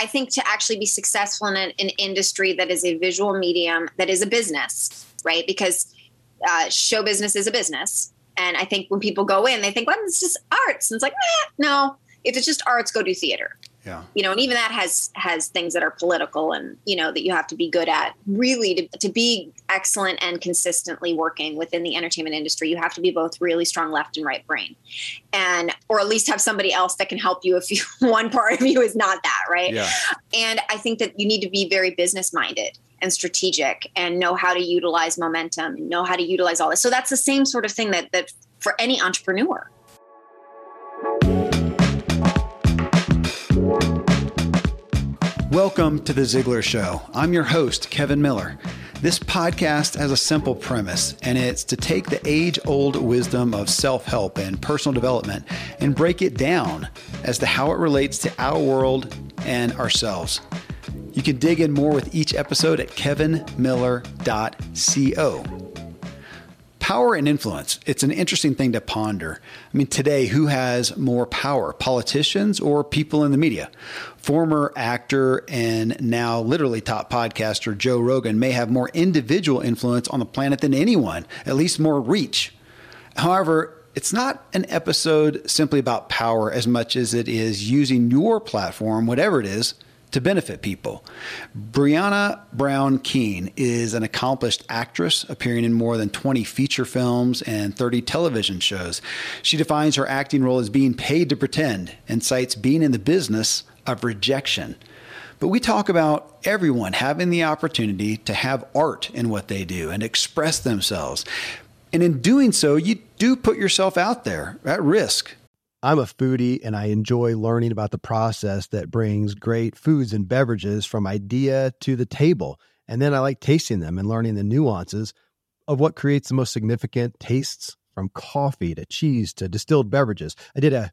I think to actually be successful in an, an industry that is a visual medium, that is a business, right? Because uh, show business is a business. And I think when people go in, they think, well, it's just arts. And it's like, eh, no, if it's just arts, go do theater. Yeah. You know, and even that has has things that are political and you know that you have to be good at. Really, to, to be excellent and consistently working within the entertainment industry, you have to be both really strong left and right brain, and or at least have somebody else that can help you if you one part of you is not that right. Yeah. And I think that you need to be very business minded and strategic and know how to utilize momentum and know how to utilize all this. So that's the same sort of thing that that for any entrepreneur. Welcome to The Ziglar Show. I'm your host, Kevin Miller. This podcast has a simple premise, and it's to take the age old wisdom of self help and personal development and break it down as to how it relates to our world and ourselves. You can dig in more with each episode at kevinmiller.co power and influence. It's an interesting thing to ponder. I mean, today, who has more power, politicians or people in the media? Former actor and now literally top podcaster Joe Rogan may have more individual influence on the planet than anyone, at least more reach. However, it's not an episode simply about power as much as it is using your platform, whatever it is, to benefit people. Brianna Brown Keen is an accomplished actress appearing in more than 20 feature films and 30 television shows. She defines her acting role as being paid to pretend and cites being in the business of rejection. But we talk about everyone having the opportunity to have art in what they do and express themselves. And in doing so, you do put yourself out there at risk. I'm a foodie and I enjoy learning about the process that brings great foods and beverages from idea to the table. And then I like tasting them and learning the nuances of what creates the most significant tastes from coffee to cheese to distilled beverages. I did a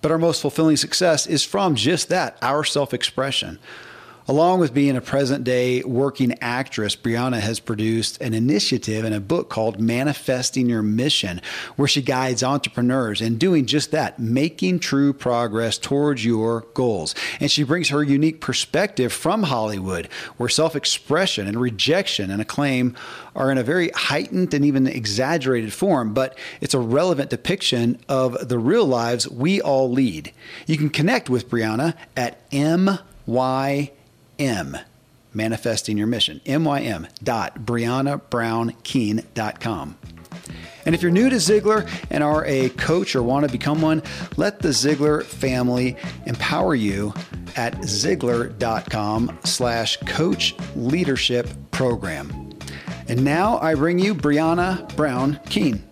But our most fulfilling success is from just that, our self expression. Along with being a present day working actress, Brianna has produced an initiative and a book called Manifesting Your Mission, where she guides entrepreneurs in doing just that, making true progress towards your goals. And she brings her unique perspective from Hollywood, where self expression and rejection and acclaim are in a very heightened and even exaggerated form, but it's a relevant depiction of the real lives we all lead. You can connect with Brianna at MY M, manifesting your mission, mym dot. And if you're new to Ziglar and are a coach or want to become one, let the Ziglar family empower you at ziglar.com slash coach leadership program. And now I bring you Brianna Brown Keen.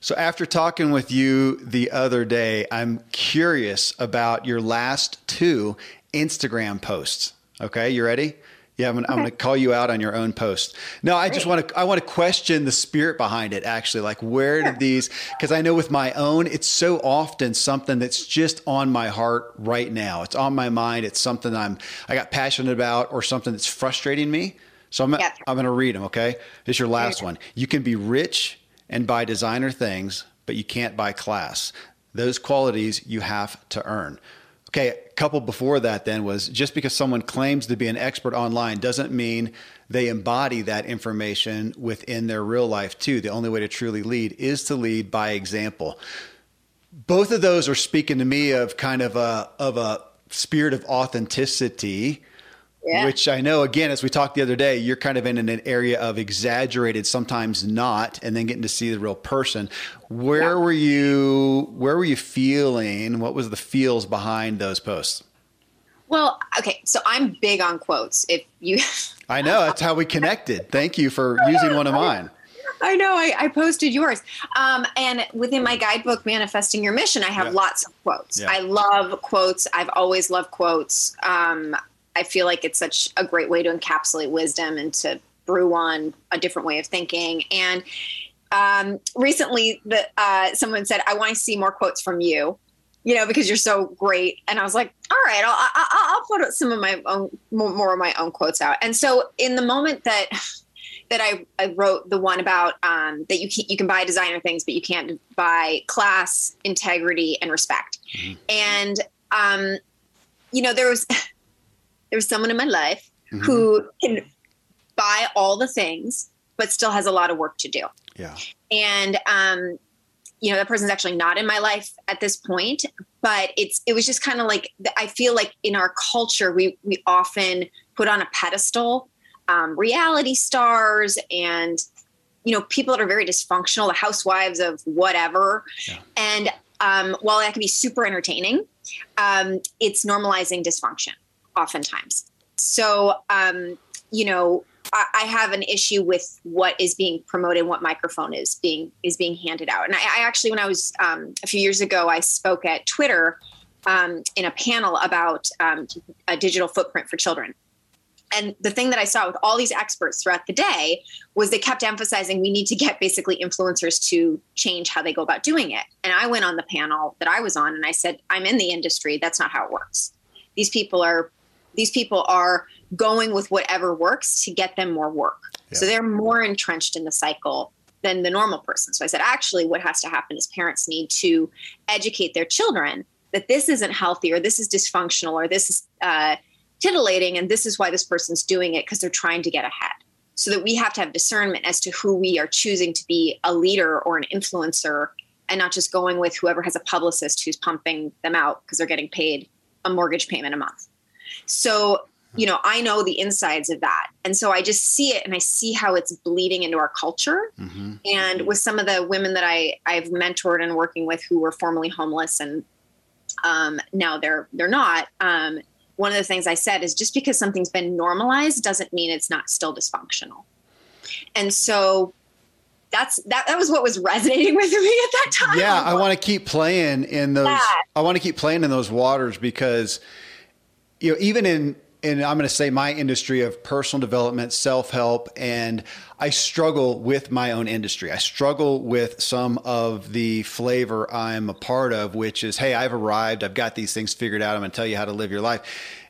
So, after talking with you the other day, I'm curious about your last two Instagram posts. Okay, you ready? Yeah, I'm gonna, okay. I'm gonna, call you out on your own post. No, I Great. just want to I want to question the spirit behind it. Actually, like where did these? Because I know with my own, it's so often something that's just on my heart right now. It's on my mind. It's something I'm I got passionate about, or something that's frustrating me. So I'm yeah. I'm gonna read them. Okay, this is your last one. You can be rich and buy designer things, but you can't buy class. Those qualities you have to earn. Okay, a couple before that then was just because someone claims to be an expert online doesn't mean they embody that information within their real life too. The only way to truly lead is to lead by example. Both of those are speaking to me of kind of a of a spirit of authenticity yeah. which I know, again, as we talked the other day, you're kind of in an area of exaggerated, sometimes not, and then getting to see the real person. Where yeah. were you? Where were you feeling? What was the feels behind those posts? Well, okay, so I'm big on quotes. If you, I know that's how we connected. Thank you for using one of mine. I know. I, I posted yours. Um, and within my guidebook, Manifesting Your Mission, I have yeah. lots of quotes. Yeah. I love quotes. I've always loved quotes. Um, I feel like it's such a great way to encapsulate wisdom and to brew on a different way of thinking. And um, recently, the, uh, someone said, I want to see more quotes from you you know, because you're so great. And I was like, all right, I'll, I'll, I'll put some of my own, more of my own quotes out. And so in the moment that, that I, I wrote the one about um, that you can, you can buy designer things, but you can't buy class, integrity, and respect. Mm-hmm. And um, you know, there was there was someone in my life mm-hmm. who can buy all the things, but still has a lot of work to do. Yeah. And um, you know that person's actually not in my life at this point but it's it was just kind of like i feel like in our culture we we often put on a pedestal um, reality stars and you know people that are very dysfunctional the housewives of whatever yeah. and um, while that can be super entertaining um, it's normalizing dysfunction oftentimes so um, you know I have an issue with what is being promoted, what microphone is being is being handed out. And I, I actually, when I was um, a few years ago, I spoke at Twitter um, in a panel about um, a digital footprint for children. And the thing that I saw with all these experts throughout the day was they kept emphasizing we need to get basically influencers to change how they go about doing it. And I went on the panel that I was on and I said, I'm in the industry. That's not how it works. These people are these people are going with whatever works to get them more work. Yeah. So they're more entrenched in the cycle than the normal person. So I said, actually, what has to happen is parents need to educate their children that this isn't healthy or this is dysfunctional or this is uh, titillating and this is why this person's doing it because they're trying to get ahead. So that we have to have discernment as to who we are choosing to be a leader or an influencer and not just going with whoever has a publicist who's pumping them out because they're getting paid a mortgage payment a month. So you know, I know the insides of that. And so I just see it and I see how it's bleeding into our culture. Mm-hmm. And with some of the women that I, I've mentored and working with who were formerly homeless and um, now they're they're not. Um, one of the things I said is just because something's been normalized doesn't mean it's not still dysfunctional. And so that's that that was what was resonating with me at that time. Yeah, I want to keep playing in those yeah. I want to keep playing in those waters because you know even in and I'm going to say my industry of personal development, self help, and I struggle with my own industry. I struggle with some of the flavor I'm a part of, which is, hey, I've arrived. I've got these things figured out. I'm going to tell you how to live your life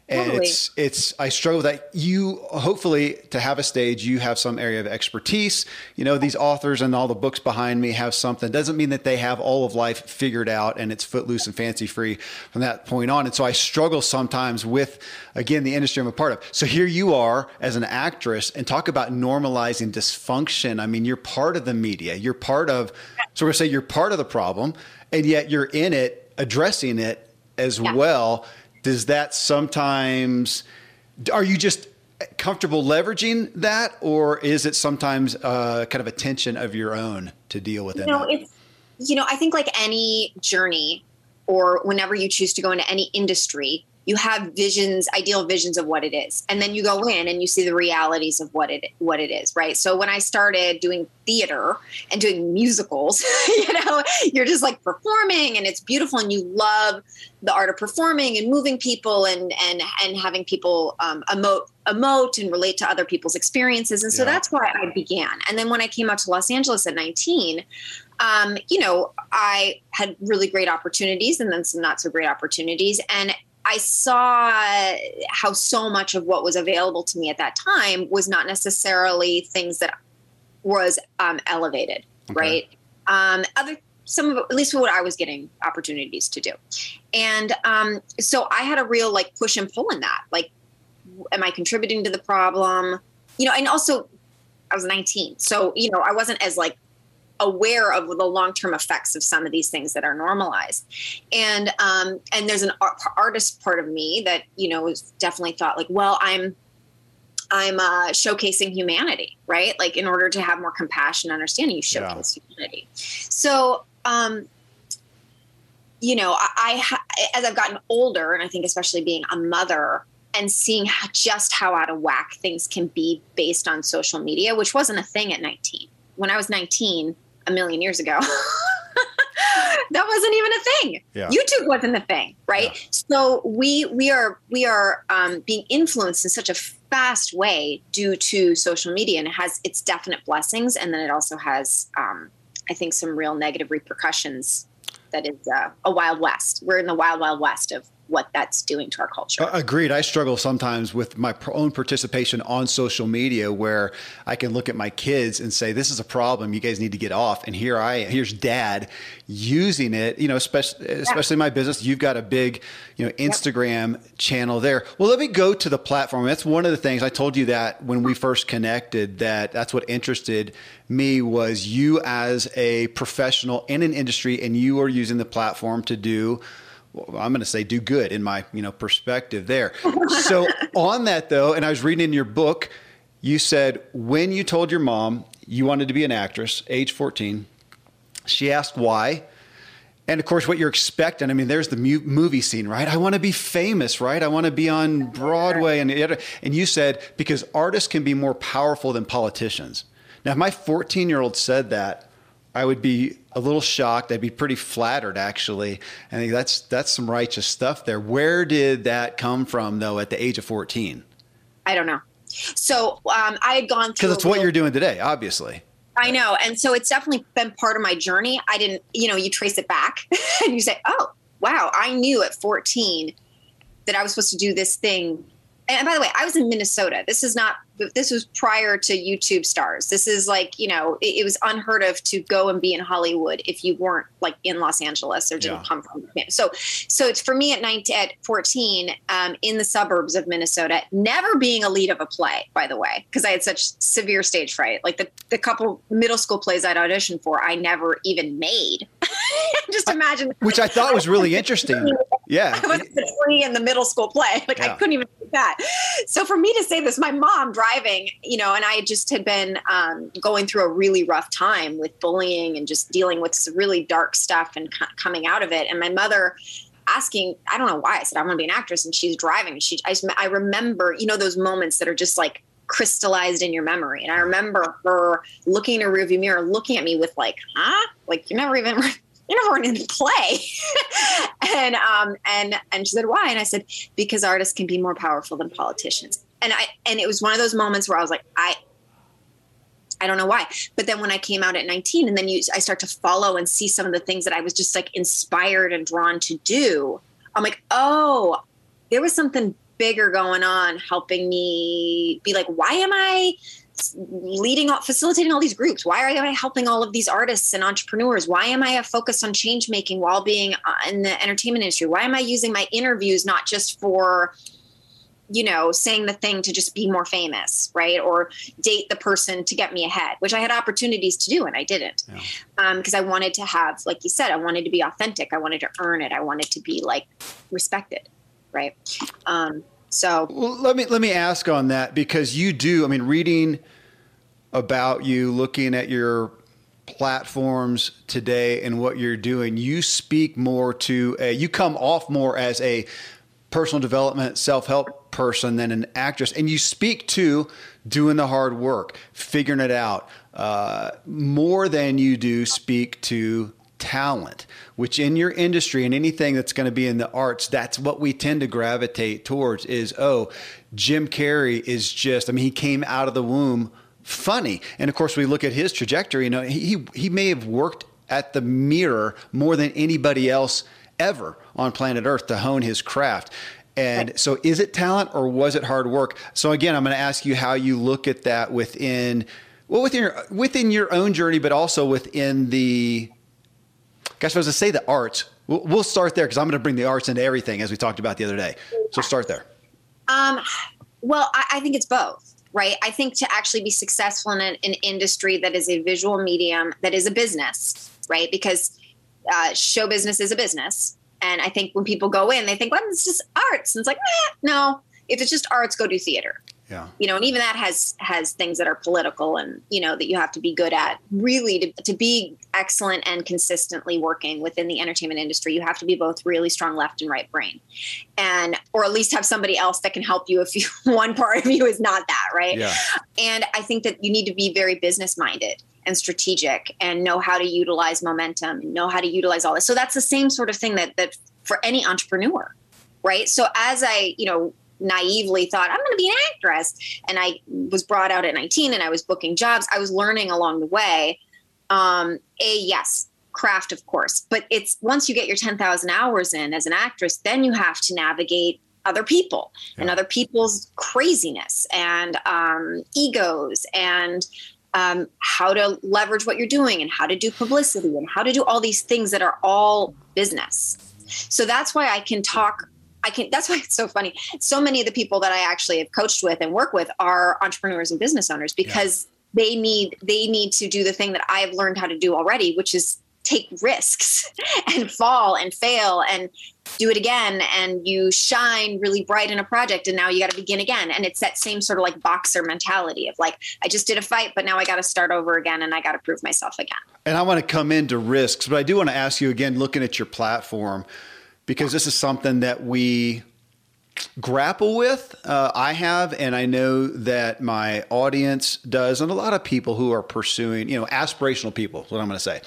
and totally. it's it's i struggle with that. You hopefully to have a stage you have some area of expertise. You know these authors and all the books behind me have something. Doesn't mean that they have all of life figured out and it's footloose and fancy free from that point on. And so i struggle sometimes with again the industry i'm a part of. So here you are as an actress and talk about normalizing dysfunction. I mean you're part of the media. You're part of so we're gonna say you're part of the problem and yet you're in it addressing it as yeah. well does that sometimes are you just comfortable leveraging that or is it sometimes uh, kind of a tension of your own to deal with it? you know it's you know i think like any journey or whenever you choose to go into any industry you have visions ideal visions of what it is and then you go in and you see the realities of what it what it is right so when i started doing theater and doing musicals you know you're just like performing and it's beautiful and you love the art of performing and moving people and and and having people um, emote emote and relate to other people's experiences and so yeah. that's why i began and then when i came out to los angeles at 19 um, you know, I had really great opportunities and then some not so great opportunities. And I saw how so much of what was available to me at that time was not necessarily things that was um, elevated, okay. right? Um, other some of at least what I was getting opportunities to do, and um, so I had a real like push and pull in that. Like, am I contributing to the problem? You know, and also I was 19, so you know I wasn't as like aware of the long-term effects of some of these things that are normalized and um, and there's an art, artist part of me that you know definitely thought like well i'm I'm uh, showcasing humanity, right? Like in order to have more compassion, and understanding, you showcase yeah. humanity. So, um, you know, I, I as I've gotten older, and I think especially being a mother and seeing how, just how out of whack things can be based on social media, which wasn't a thing at 19. When I was 19, a million years ago. that wasn't even a thing. Yeah. YouTube wasn't a thing, right? Yeah. So we we are we are um, being influenced in such a fast way due to social media, and it has its definite blessings, and then it also has, um, I think, some real negative repercussions. That is uh, a wild west. We're in the wild wild west of what that's doing to our culture. Uh, agreed. I struggle sometimes with my own participation on social media where I can look at my kids and say, this is a problem. You guys need to get off. And here I, am, here's dad using it, you know, especially, especially yeah. my business. You've got a big, you know, Instagram yep. channel there. Well, let me go to the platform. That's one of the things I told you that when we first connected, that that's what interested me was you as a professional in an industry and you are using the platform to do I'm going to say do good in my you know perspective there. so on that though, and I was reading in your book, you said when you told your mom you wanted to be an actress, age 14, she asked why. And of course, what you're expecting, I mean, there's the mu- movie scene, right? I want to be famous, right? I want to be on Broadway. And, and you said, because artists can be more powerful than politicians. Now, if my 14 year old said that, I would be a little shocked. I'd be pretty flattered, actually. I think that's that's some righteous stuff there. Where did that come from, though, at the age of fourteen? I don't know. So um, I had gone through because it's what you're doing today, obviously. I know, and so it's definitely been part of my journey. I didn't, you know, you trace it back, and you say, "Oh, wow, I knew at 14 that I was supposed to do this thing." And by the way, I was in Minnesota. This is not this was prior to YouTube stars. This is like, you know, it, it, was unheard of to go and be in Hollywood if you weren't like in Los Angeles or didn't yeah. come from. So, so it's for me at 19, at 14, um, in the suburbs of Minnesota, never being a lead of a play, by the way, because I had such severe stage fright. Like the, the couple middle school plays I'd auditioned for, I never even made. Just imagine. Which I thought was really interesting. Yeah. I was the in the middle school play. Like yeah. I couldn't even do that. So for me to say this, my mom driving, you know, and I just had been um, going through a really rough time with bullying and just dealing with some really dark stuff and c- coming out of it. And my mother asking, I don't know why I said, I want to be an actress. And she's driving. She, I, I remember, you know, those moments that are just like crystallized in your memory. And I remember her looking in a rearview mirror, looking at me with like, huh? Like you never even you never went into play. and um and and she said, Why? And I said, Because artists can be more powerful than politicians and I and it was one of those moments where I was like, I I don't know why. But then when I came out at 19 and then you I start to follow and see some of the things that I was just like inspired and drawn to do, I'm like, oh, there was something bigger going on helping me be like, why am I leading up facilitating all these groups why am i helping all of these artists and entrepreneurs why am i focused on change making while being uh, in the entertainment industry why am i using my interviews not just for you know, saying the thing to just be more famous, right? Or date the person to get me ahead, which I had opportunities to do and I didn't. Because yeah. um, I wanted to have, like you said, I wanted to be authentic. I wanted to earn it. I wanted to be like respected, right? Um, so well, let me let me ask on that because you do. I mean, reading about you, looking at your platforms today and what you're doing, you speak more to a, you come off more as a personal development, self help person than an actress. And you speak to doing the hard work, figuring it out, uh, more than you do speak to talent, which in your industry and anything that's going to be in the arts, that's what we tend to gravitate towards is, oh, Jim Carrey is just, I mean, he came out of the womb funny. And of course, we look at his trajectory, you know, he, he may have worked at the mirror more than anybody else ever on planet Earth to hone his craft. And so, is it talent or was it hard work? So, again, I'm going to ask you how you look at that within, well, within your within your own journey, but also within the. Gosh, I was to say the arts. We'll, we'll start there because I'm going to bring the arts into everything, as we talked about the other day. So, start there. Um, well, I, I think it's both right? I think to actually be successful in an, an, industry that is a visual medium, that is a business, right? Because uh, show business is a business. And I think when people go in, they think, well, it's just arts. And it's like, eh, no, if it's just arts, go do theater. Yeah. You know, and even that has has things that are political and, you know, that you have to be good at. Really to, to be excellent and consistently working within the entertainment industry, you have to be both really strong left and right brain. And or at least have somebody else that can help you if you one part of you is not that, right? Yeah. And I think that you need to be very business minded and strategic and know how to utilize momentum and know how to utilize all this. So that's the same sort of thing that that for any entrepreneur, right? So as I, you know, naively thought I'm going to be an actress and I was brought out at 19 and I was booking jobs, I was learning along the way. Um, a yes, craft of course, but it's once you get your 10,000 hours in as an actress, then you have to navigate other people yeah. and other people's craziness and um, egos and um, how to leverage what you're doing and how to do publicity and how to do all these things that are all business. So that's why I can talk. I can. That's why it's so funny. So many of the people that I actually have coached with and work with are entrepreneurs and business owners because yeah. they need they need to do the thing that I have learned how to do already, which is take risks and fall and fail and do it again and you shine really bright in a project and now you got to begin again and it's that same sort of like boxer mentality of like i just did a fight but now i got to start over again and i got to prove myself again and i want to come into risks but i do want to ask you again looking at your platform because this is something that we grapple with. Uh, I have, and I know that my audience does, and a lot of people who are pursuing, you know, aspirational people, is what I'm going to say,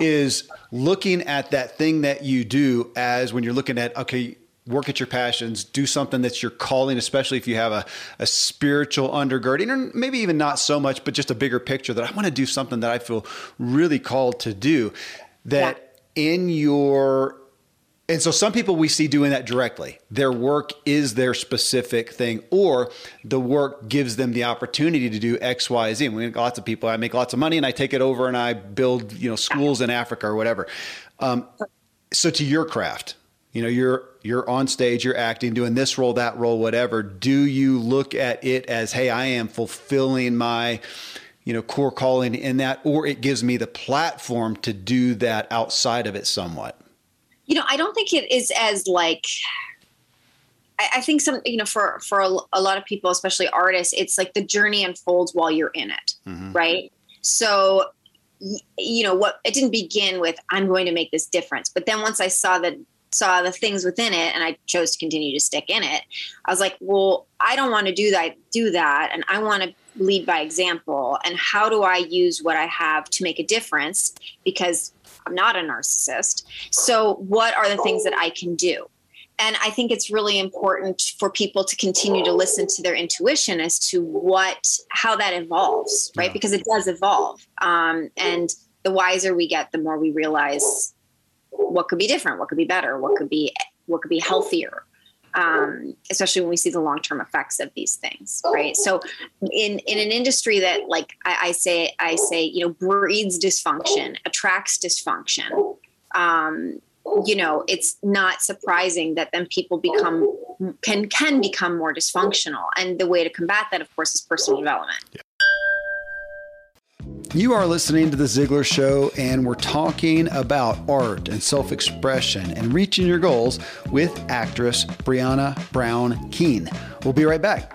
is looking at that thing that you do as when you're looking at, okay, work at your passions, do something that's your calling, especially if you have a, a spiritual undergirding, or maybe even not so much, but just a bigger picture that I want to do something that I feel really called to do. That yeah. in your and so some people we see doing that directly. Their work is their specific thing, or the work gives them the opportunity to do X, Y, Z. And we have lots of people. I make lots of money and I take it over and I build, you know, schools in Africa or whatever. Um, so to your craft, you know, you're you're on stage, you're acting, doing this role, that role, whatever. Do you look at it as, hey, I am fulfilling my you know core calling in that, or it gives me the platform to do that outside of it somewhat? You know, I don't think it is as like. I, I think some, you know, for for a, a, lot of people, especially artists, it's like the journey unfolds while you're in it, mm-hmm. right? So, you know, what it didn't begin with I'm going to make this difference, but then once I saw the saw the things within it and I chose to continue to stick in it, I was like, well, I don't want to do that do that and I want to lead by example and how do I use what I have to make a difference because I'm not a narcissist. So, what are the things that I can do? And I think it's really important for people to continue to listen to their intuition as to what, how that evolves, right? Yeah. Because it does evolve. Um, and the wiser we get, the more we realize what could be different, what could be better, what could be, what could be healthier um, especially when we see the long term effects of these things, right? So, in in an industry that, like I, I say, I say, you know, breeds dysfunction, attracts dysfunction. Um, you know, it's not surprising that then people become can can become more dysfunctional, and the way to combat that, of course, is personal development. Yeah. You are listening to The Ziglar Show, and we're talking about art and self expression and reaching your goals with actress Brianna Brown Keen. We'll be right back.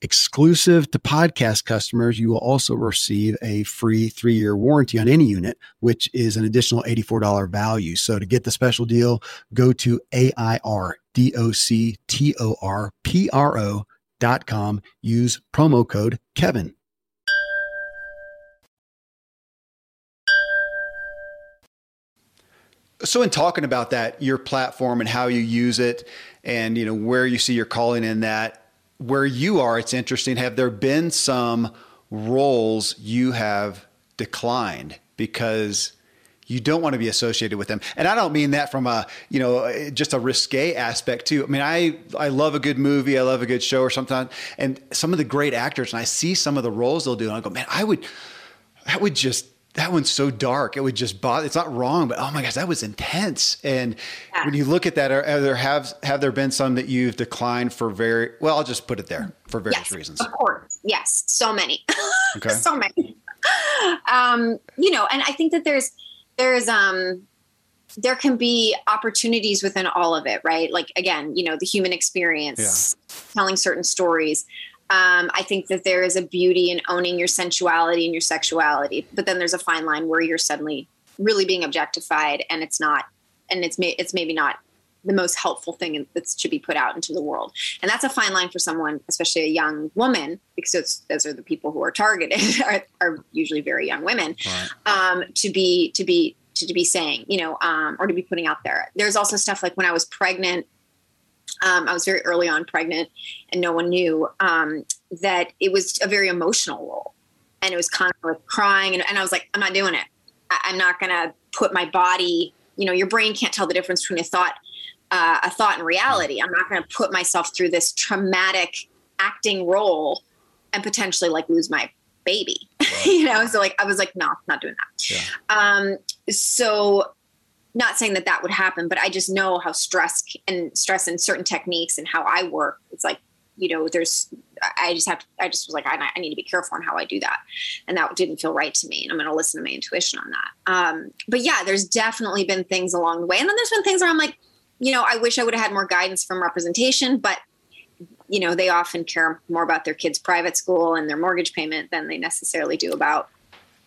Exclusive to podcast customers, you will also receive a free three year warranty on any unit, which is an additional $84 value. So to get the special deal, go to A-I-R-D-O-C-T-O-R-P-R-O dot com. Use promo code Kevin. So in talking about that, your platform and how you use it and you know where you see your calling in that, where you are, it's interesting. Have there been some roles you have declined because you don't want to be associated with them? And I don't mean that from a, you know, just a risque aspect too. I mean, I, I love a good movie. I love a good show or something. And some of the great actors, and I see some of the roles they'll do, and I go, man, I would, that would just that one's so dark. It would just bother. It's not wrong, but oh my gosh, that was intense. And yeah. when you look at that, are, are, there have have there been some that you've declined for very well? I'll just put it there for various yes, reasons. Of course, yes, so many, okay. so many. Um, you know, and I think that there's there's um there can be opportunities within all of it, right? Like again, you know, the human experience, yeah. telling certain stories. Um, I think that there is a beauty in owning your sensuality and your sexuality, but then there's a fine line where you're suddenly really being objectified, and it's not, and it's may, it's maybe not the most helpful thing that should be put out into the world. And that's a fine line for someone, especially a young woman, because those are the people who are targeted are, are usually very young women, right. um, to be to be to, to be saying, you know, um, or to be putting out there. There's also stuff like when I was pregnant um, I was very early on pregnant, and no one knew um, that it was a very emotional role, and it was kind of like crying, and, and I was like, I'm not doing it. I, am not going to put my body. You know, your brain can't tell the difference between a thought, uh, a thought and reality. I'm not going to put myself through this traumatic acting role and potentially like lose my baby. You know, so like I was like, no, not doing that. Yeah. Um, so not saying that that would happen, but I just know how stress and stress and certain techniques and how I work. It's like, you know, there's, I just have to, I just was like, I, I need to be careful on how I do that. And that didn't feel right to me. And I'm going to listen to my intuition on that. Um, but yeah, there's definitely been things along the way. And then there's been things where I'm like, you know, I wish I would have had more guidance from representation, but you know, they often care more about their kids' private school and their mortgage payment than they necessarily do about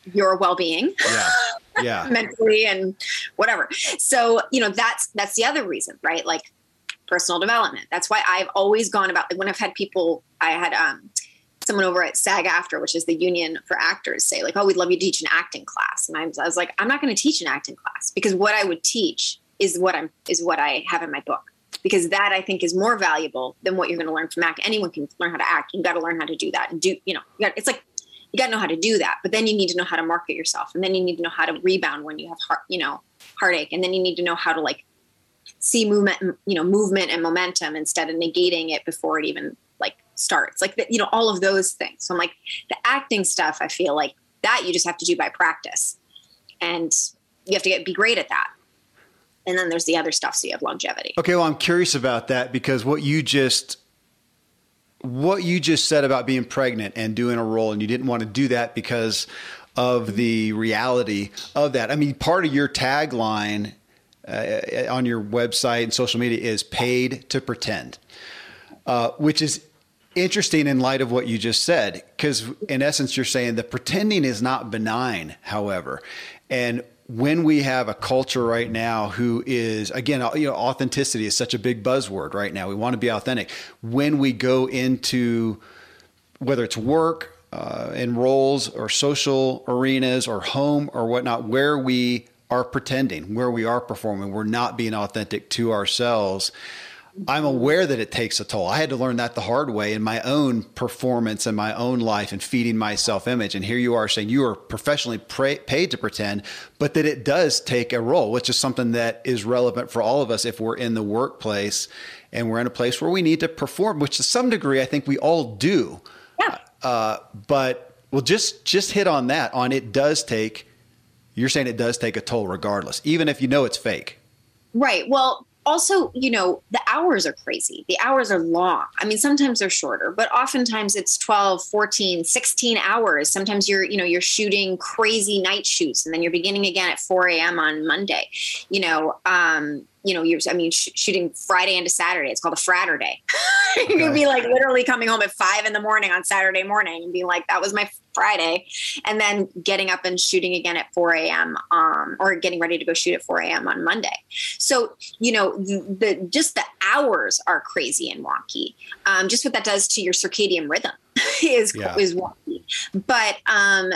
your well-being yeah yeah mentally and whatever so you know that's that's the other reason right like personal development that's why i've always gone about like when i've had people i had um someone over at SAG-AFTRA, which is the union for actors, say like, "Oh, we'd love you to teach an acting class," and I was, I was like, "I'm not going to teach an acting class because what I would teach is what I'm is what I have in my book." Because that I think is more valuable than what you're going to learn from acting. Anyone can learn how to act. You got to learn how to do that and do. You know, you got, it's like you got to know how to do that. But then you need to know how to market yourself, and then you need to know how to rebound when you have heart, you know, heartache, and then you need to know how to like see movement, you know, movement and momentum instead of negating it before it even like starts. Like the, you know, all of those things. So I'm like the acting stuff. I feel like that you just have to do by practice, and you have to get be great at that. And then there's the other stuff, so you have longevity. Okay, well, I'm curious about that because what you just what you just said about being pregnant and doing a role, and you didn't want to do that because of the reality of that. I mean, part of your tagline uh, on your website and social media is paid to pretend, uh, which is interesting in light of what you just said. Because in essence, you're saying the pretending is not benign, however. And when we have a culture right now who is again you know authenticity is such a big buzzword right now. We want to be authentic. When we go into whether it's work uh, in roles or social arenas or home or whatnot where we are pretending where we are performing we're not being authentic to ourselves I'm aware that it takes a toll. I had to learn that the hard way in my own performance and my own life and feeding my self image. And here you are saying you are professionally paid to pretend, but that it does take a role, which is something that is relevant for all of us if we're in the workplace and we're in a place where we need to perform, which to some degree I think we all do. Yeah. Uh, but well, just just hit on that. On it does take. You're saying it does take a toll, regardless, even if you know it's fake. Right. Well, also, you know, the hours are crazy. The hours are long. I mean, sometimes they're shorter, but oftentimes it's 12, 14, 16 hours. Sometimes you're, you know, you're shooting crazy night shoots and then you're beginning again at 4 a.m. on Monday. You know, um, you know, you're, I mean, sh- shooting Friday into Saturday. It's called a Fraturday. Okay. You'd be like literally coming home at five in the morning on Saturday morning and being like, that was my Friday. And then getting up and shooting again at 4 a.m. Um, or getting ready to go shoot at 4 a.m. on Monday. So, you know, the, the just the hours are crazy and wonky. Um, just what that does to your circadian rhythm is, yeah. is wonky. But, um,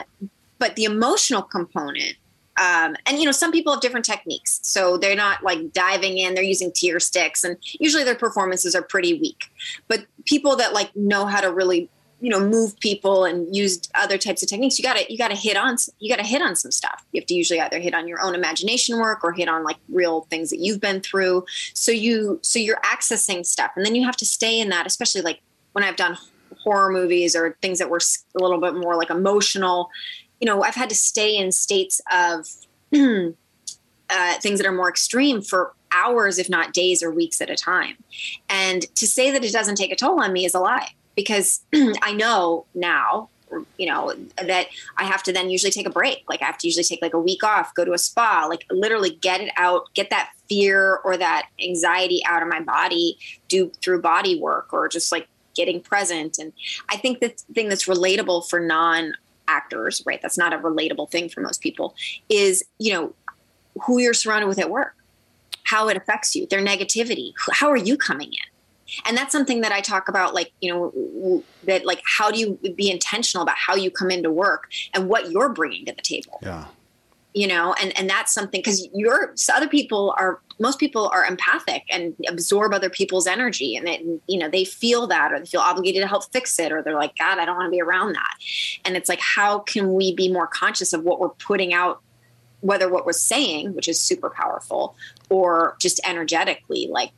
but the emotional component um, and you know some people have different techniques. So they're not like diving in they're using tear sticks and usually their performances are pretty weak. But people that like know how to really you know move people and use other types of techniques you gotta you gotta hit on you gotta hit on some stuff. You have to usually either hit on your own imagination work or hit on like real things that you've been through. So you so you're accessing stuff and then you have to stay in that especially like when i've done horror movies or things that were a little bit more like emotional you know, I've had to stay in states of uh, things that are more extreme for hours, if not days or weeks at a time. And to say that it doesn't take a toll on me is a lie because I know now you know that i have to then usually take a break like i have to usually take like a week off go to a spa like literally get it out get that fear or that anxiety out of my body do through body work or just like getting present and i think the thing that's relatable for non actors, right? That's not a relatable thing for most people, is, you know, who you're surrounded with at work, how it affects you, their negativity. How are you coming in? And that's something that I talk about, like, you know, that like, how do you be intentional about how you come into work and what you're bringing to the table? Yeah you know and and that's something because you're so other people are most people are empathic and absorb other people's energy and it, you know they feel that or they feel obligated to help fix it or they're like god i don't want to be around that and it's like how can we be more conscious of what we're putting out whether what we're saying which is super powerful or just energetically like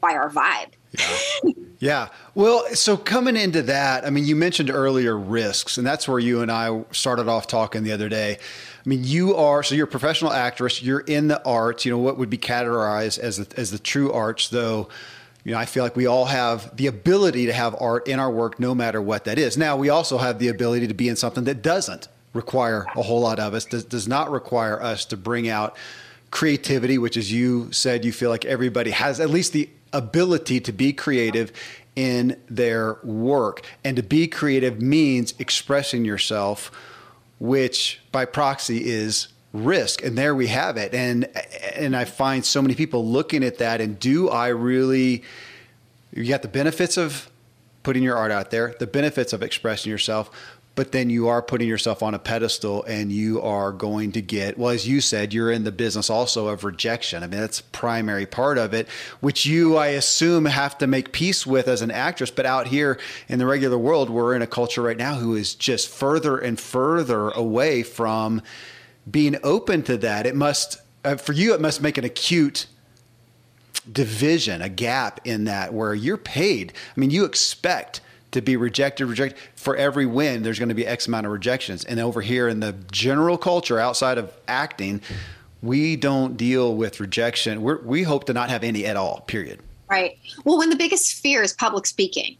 by our vibe yeah. yeah. Well, so coming into that, I mean, you mentioned earlier risks, and that's where you and I started off talking the other day. I mean, you are so you're a professional actress. You're in the arts. You know what would be categorized as the, as the true arts, though. You know, I feel like we all have the ability to have art in our work, no matter what that is. Now, we also have the ability to be in something that doesn't require a whole lot of us. Does, does not require us to bring out creativity, which, as you said, you feel like everybody has at least the ability to be creative in their work. And to be creative means expressing yourself which by proxy is risk and there we have it. And and i find so many people looking at that and do i really you got the benefits of putting your art out there, the benefits of expressing yourself, but then you are putting yourself on a pedestal and you are going to get well as you said you're in the business also of rejection. I mean that's a primary part of it which you i assume have to make peace with as an actress. But out here in the regular world we're in a culture right now who is just further and further away from being open to that. It must uh, for you it must make an acute division a gap in that where you're paid. I mean you expect to be rejected, rejected. For every win, there's going to be X amount of rejections. And over here in the general culture outside of acting, we don't deal with rejection. We're, we hope to not have any at all, period. Right. Well, when the biggest fear is public speaking.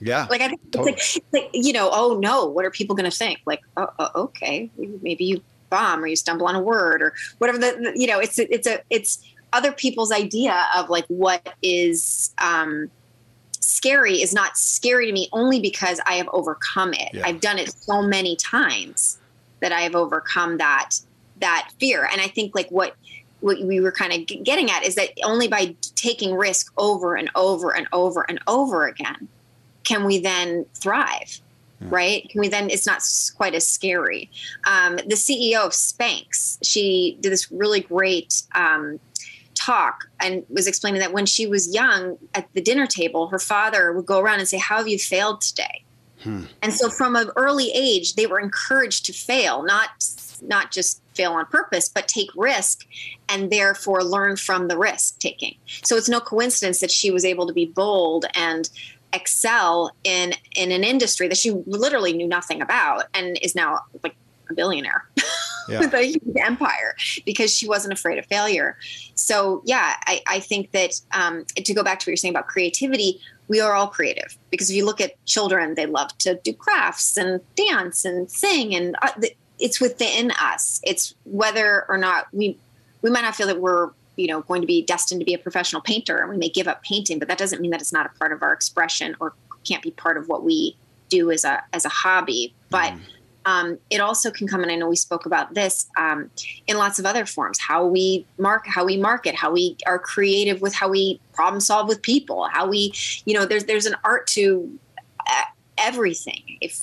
Yeah. Like I think totally. it's like, like, you know, oh no, what are people going to think? Like, oh, oh, okay, maybe you bomb or you stumble on a word or whatever. The, the you know, it's it's a it's other people's idea of like what is um, scary is not scary to me only because I have overcome it. Yeah. I've done it so many times that I have overcome that that fear. And I think like what what we were kind of getting at is that only by taking risk over and over and over and over again can we then thrive. Yeah. Right? Can we then? It's not quite as scary. Um, the CEO of Spanx, she did this really great um, talk and was explaining that when she was young at the dinner table, her father would go around and say, How have you failed today? Hmm. And so from an early age, they were encouraged to fail, not not just fail on purpose, but take risk and therefore learn from the risk taking. So it's no coincidence that she was able to be bold and excel in in an industry that she literally knew nothing about and is now like a billionaire. yeah. with a huge empire because she wasn't afraid of failure. So, yeah, I, I think that um, to go back to what you're saying about creativity, we are all creative because if you look at children, they love to do crafts and dance and sing, and uh, it's within us. It's whether or not we we might not feel that we're you know going to be destined to be a professional painter and we may give up painting but that doesn't mean that it's not a part of our expression or can't be part of what we do as a as a hobby but mm um, it also can come, and I know we spoke about this um, in lots of other forms. How we mark, how we market, how we are creative with how we problem solve with people, how we, you know, there's there's an art to uh, everything. If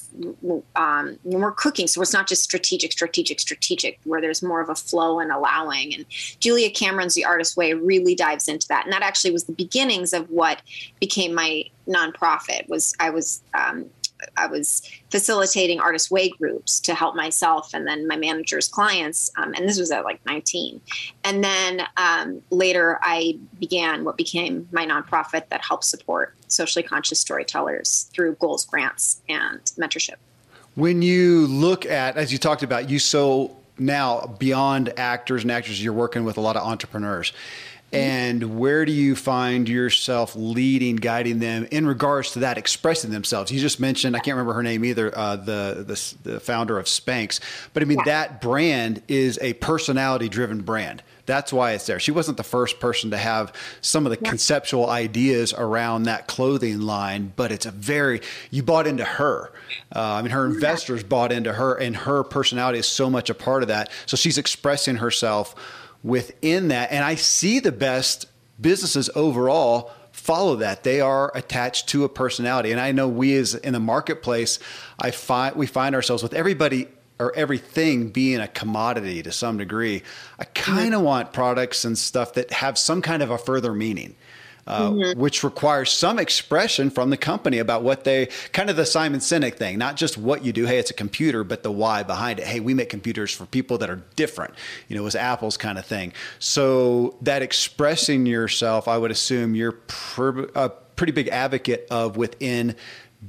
um, when we're cooking, so it's not just strategic, strategic, strategic, where there's more of a flow and allowing. And Julia Cameron's The Artist Way really dives into that, and that actually was the beginnings of what became my nonprofit. Was I was um, I was facilitating artist way groups to help myself and then my manager's clients. Um, and this was at like 19. And then um, later I began what became my nonprofit that helps support socially conscious storytellers through goals, grants, and mentorship. When you look at, as you talked about, you so now beyond actors and actresses, you're working with a lot of entrepreneurs and where do you find yourself leading guiding them in regards to that expressing themselves you just mentioned i can't remember her name either uh, the, the, the founder of spanx but i mean yeah. that brand is a personality driven brand that's why it's there. She wasn't the first person to have some of the yeah. conceptual ideas around that clothing line, but it's a very, you bought into her. Uh, I mean, her investors bought into her, and her personality is so much a part of that. So she's expressing herself within that. And I see the best businesses overall follow that. They are attached to a personality. And I know we as in the marketplace, I find we find ourselves with everybody or everything being a commodity to some degree. I kind of want products and stuff that have some kind of a further meaning uh, mm-hmm. which requires some expression from the company about what they kind of the Simon Sinek thing, not just what you do. Hey, it's a computer, but the why behind it. Hey, we make computers for people that are different. You know, it was Apple's kind of thing. So that expressing yourself, I would assume you're pr- a pretty big advocate of within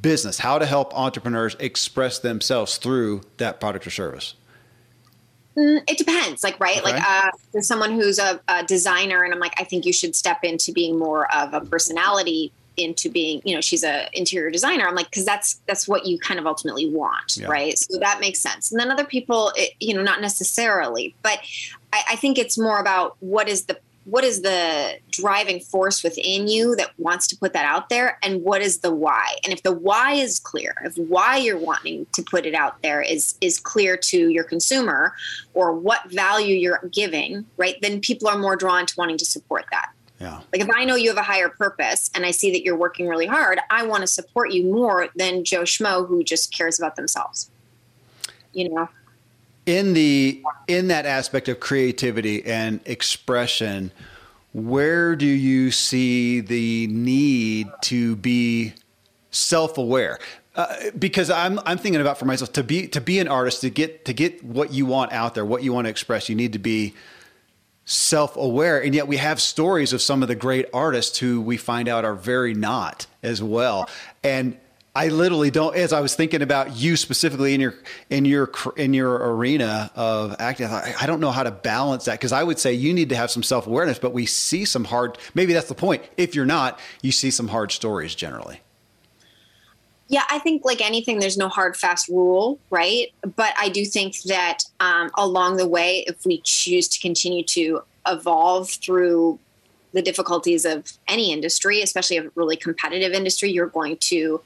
business, how to help entrepreneurs express themselves through that product or service. Mm, it depends, like right, okay. like uh, there's someone who's a, a, designer, and I'm like, I think you should step into being more of a personality, into being, you know, she's a interior designer. I'm like, because that's that's what you kind of ultimately want, yeah. right? So that makes sense. And then other people, it, you know, not necessarily, but I, I think it's more about what is the what is the driving force within you that wants to put that out there and what is the why and if the why is clear if why you're wanting to put it out there is is clear to your consumer or what value you're giving right then people are more drawn to wanting to support that Yeah. Like if I know you have a higher purpose and I see that you're working really hard, I want to support you more than Joe Schmo who just cares about themselves. You know. In the in that aspect of creativity and expression, where do you see the need to be self-aware? Uh, because I'm I'm thinking about for myself to be to be an artist to get to get what you want out there, what you want to express, you need to be self-aware and yet we have stories of some of the great artists who we find out are very not as well and I literally don't. As I was thinking about you specifically in your in your in your arena of acting, I thought I don't know how to balance that because I would say you need to have some self awareness, but we see some hard. Maybe that's the point. If you're not, you see some hard stories generally. Yeah, I think like anything, there's no hard, fast rule, right? But I do think that um, along the way, if we choose to continue to evolve through the difficulties of any industry, especially a really competitive industry, you're going to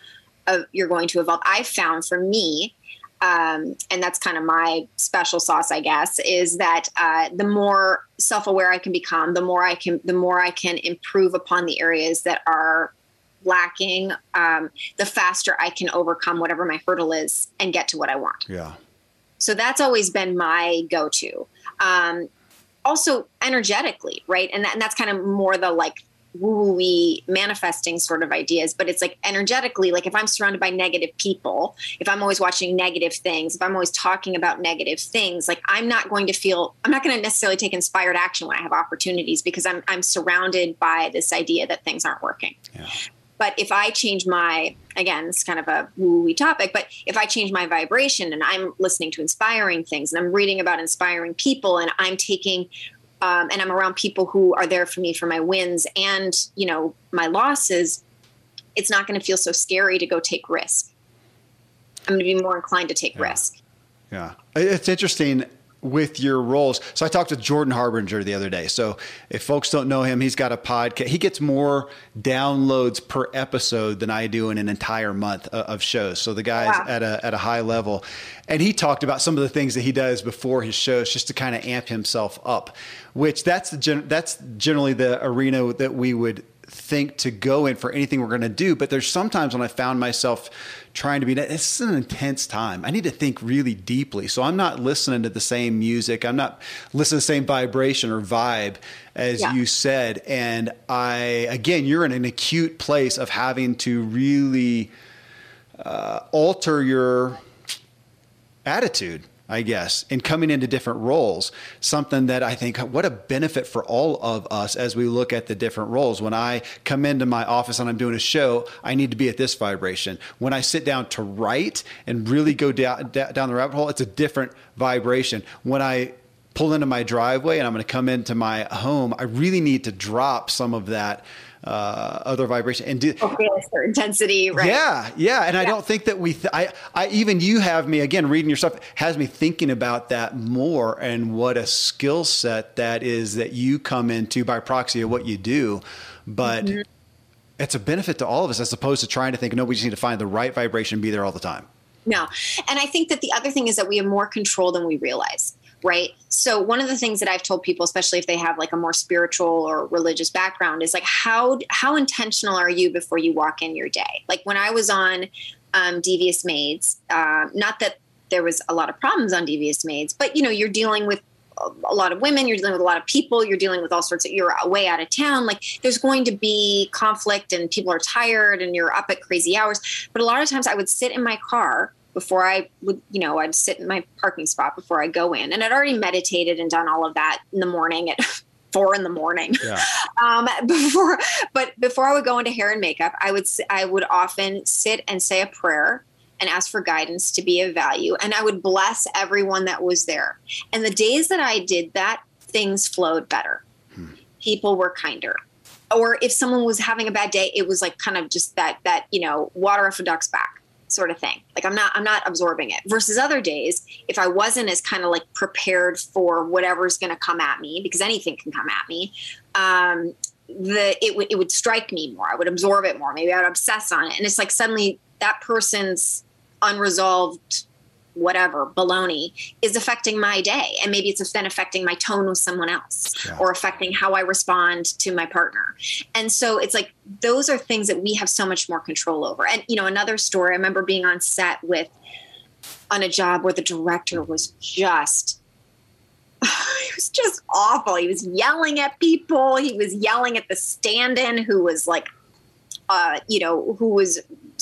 uh, you're going to evolve. I found for me, um, and that's kind of my special sauce, I guess, is that uh, the more self-aware I can become, the more I can, the more I can improve upon the areas that are lacking, um, the faster I can overcome whatever my hurdle is and get to what I want. Yeah. So that's always been my go-to. Um, also energetically, right? And, that, and that's kind of more the like woo-wee manifesting sort of ideas but it's like energetically like if i'm surrounded by negative people if i'm always watching negative things if i'm always talking about negative things like i'm not going to feel i'm not going to necessarily take inspired action when i have opportunities because i'm i'm surrounded by this idea that things aren't working yeah. But if I change my, again, it's kind of a woo-woo topic, but if I change my vibration and I'm listening to inspiring things and I'm reading about inspiring people and I'm taking, um, and I'm around people who are there for me for my wins and, you know, my losses, it's not going to feel so scary to go take risk. I'm going to be more inclined to take yeah. risk. Yeah. It's interesting with your roles. So I talked to Jordan Harbinger the other day. So if folks don't know him, he's got a podcast. He gets more downloads per episode than I do in an entire month uh, of shows. So the guy's wow. at a at a high level. And he talked about some of the things that he does before his shows just to kind of amp himself up, which that's the that's generally the arena that we would think to go in for anything we're going to do. But there's sometimes when I found myself trying to be, it's an intense time. I need to think really deeply. So I'm not listening to the same music. I'm not listening to the same vibration or vibe as yeah. you said. And I, again, you're in an acute place of having to really uh, alter your attitude I guess, in coming into different roles. Something that I think, what a benefit for all of us as we look at the different roles. When I come into my office and I'm doing a show, I need to be at this vibration. When I sit down to write and really go down, down the rabbit hole, it's a different vibration. When I pull into my driveway and I'm going to come into my home, I really need to drop some of that uh, other vibration and do okay, intensity, right? Yeah, yeah. And yeah. I don't think that we, th- I, I, even you have me again reading your stuff has me thinking about that more and what a skill set that is that you come into by proxy of what you do, but. Mm-hmm. It's a benefit to all of us as opposed to trying to think, no, we just need to find the right vibration and be there all the time. No. And I think that the other thing is that we have more control than we realize right? So one of the things that I've told people, especially if they have like a more spiritual or religious background, is like how how intentional are you before you walk in your day? Like when I was on um, Devious Maids, uh, not that there was a lot of problems on Devious Maids, but you know you're dealing with a lot of women you're dealing with a lot of people you're dealing with all sorts of you're way out of town like there's going to be conflict and people are tired and you're up at crazy hours but a lot of times i would sit in my car before I would, you know, I'd sit in my parking spot before I go in. And I'd already meditated and done all of that in the morning at four in the morning. Yeah. Um, before, but before I would go into hair and makeup, I would, I would often sit and say a prayer and ask for guidance to be of value. And I would bless everyone that was there. And the days that I did that, things flowed better. Hmm. People were kinder. Or if someone was having a bad day, it was like kind of just that, that, you know, water off a duck's back sort of thing. Like I'm not I'm not absorbing it. Versus other days, if I wasn't as kind of like prepared for whatever's going to come at me, because anything can come at me, um, the it would it would strike me more. I would absorb it more. Maybe I would obsess on it, and it's like suddenly that person's unresolved whatever baloney is affecting my day. And maybe it's then affecting my tone with someone else yeah. or affecting how i respond to my partner. And so it's like those are things that we have so much more control over. And you know another story i remember being on set with on a job where the director was just he was just awful. He was yelling at people. He was yelling at the stand-in who was like uh, you know, who was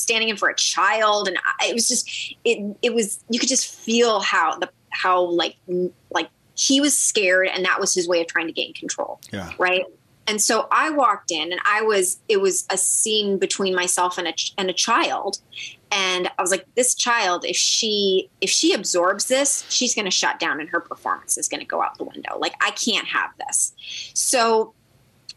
standing in for a child, and it was just it. It was you could just feel how the how like like he was scared, and that was his way of trying to gain control. Yeah. Right. And so I walked in, and I was it was a scene between myself and a and a child, and I was like, this child, if she if she absorbs this, she's going to shut down, and her performance is going to go out the window. Like I can't have this. So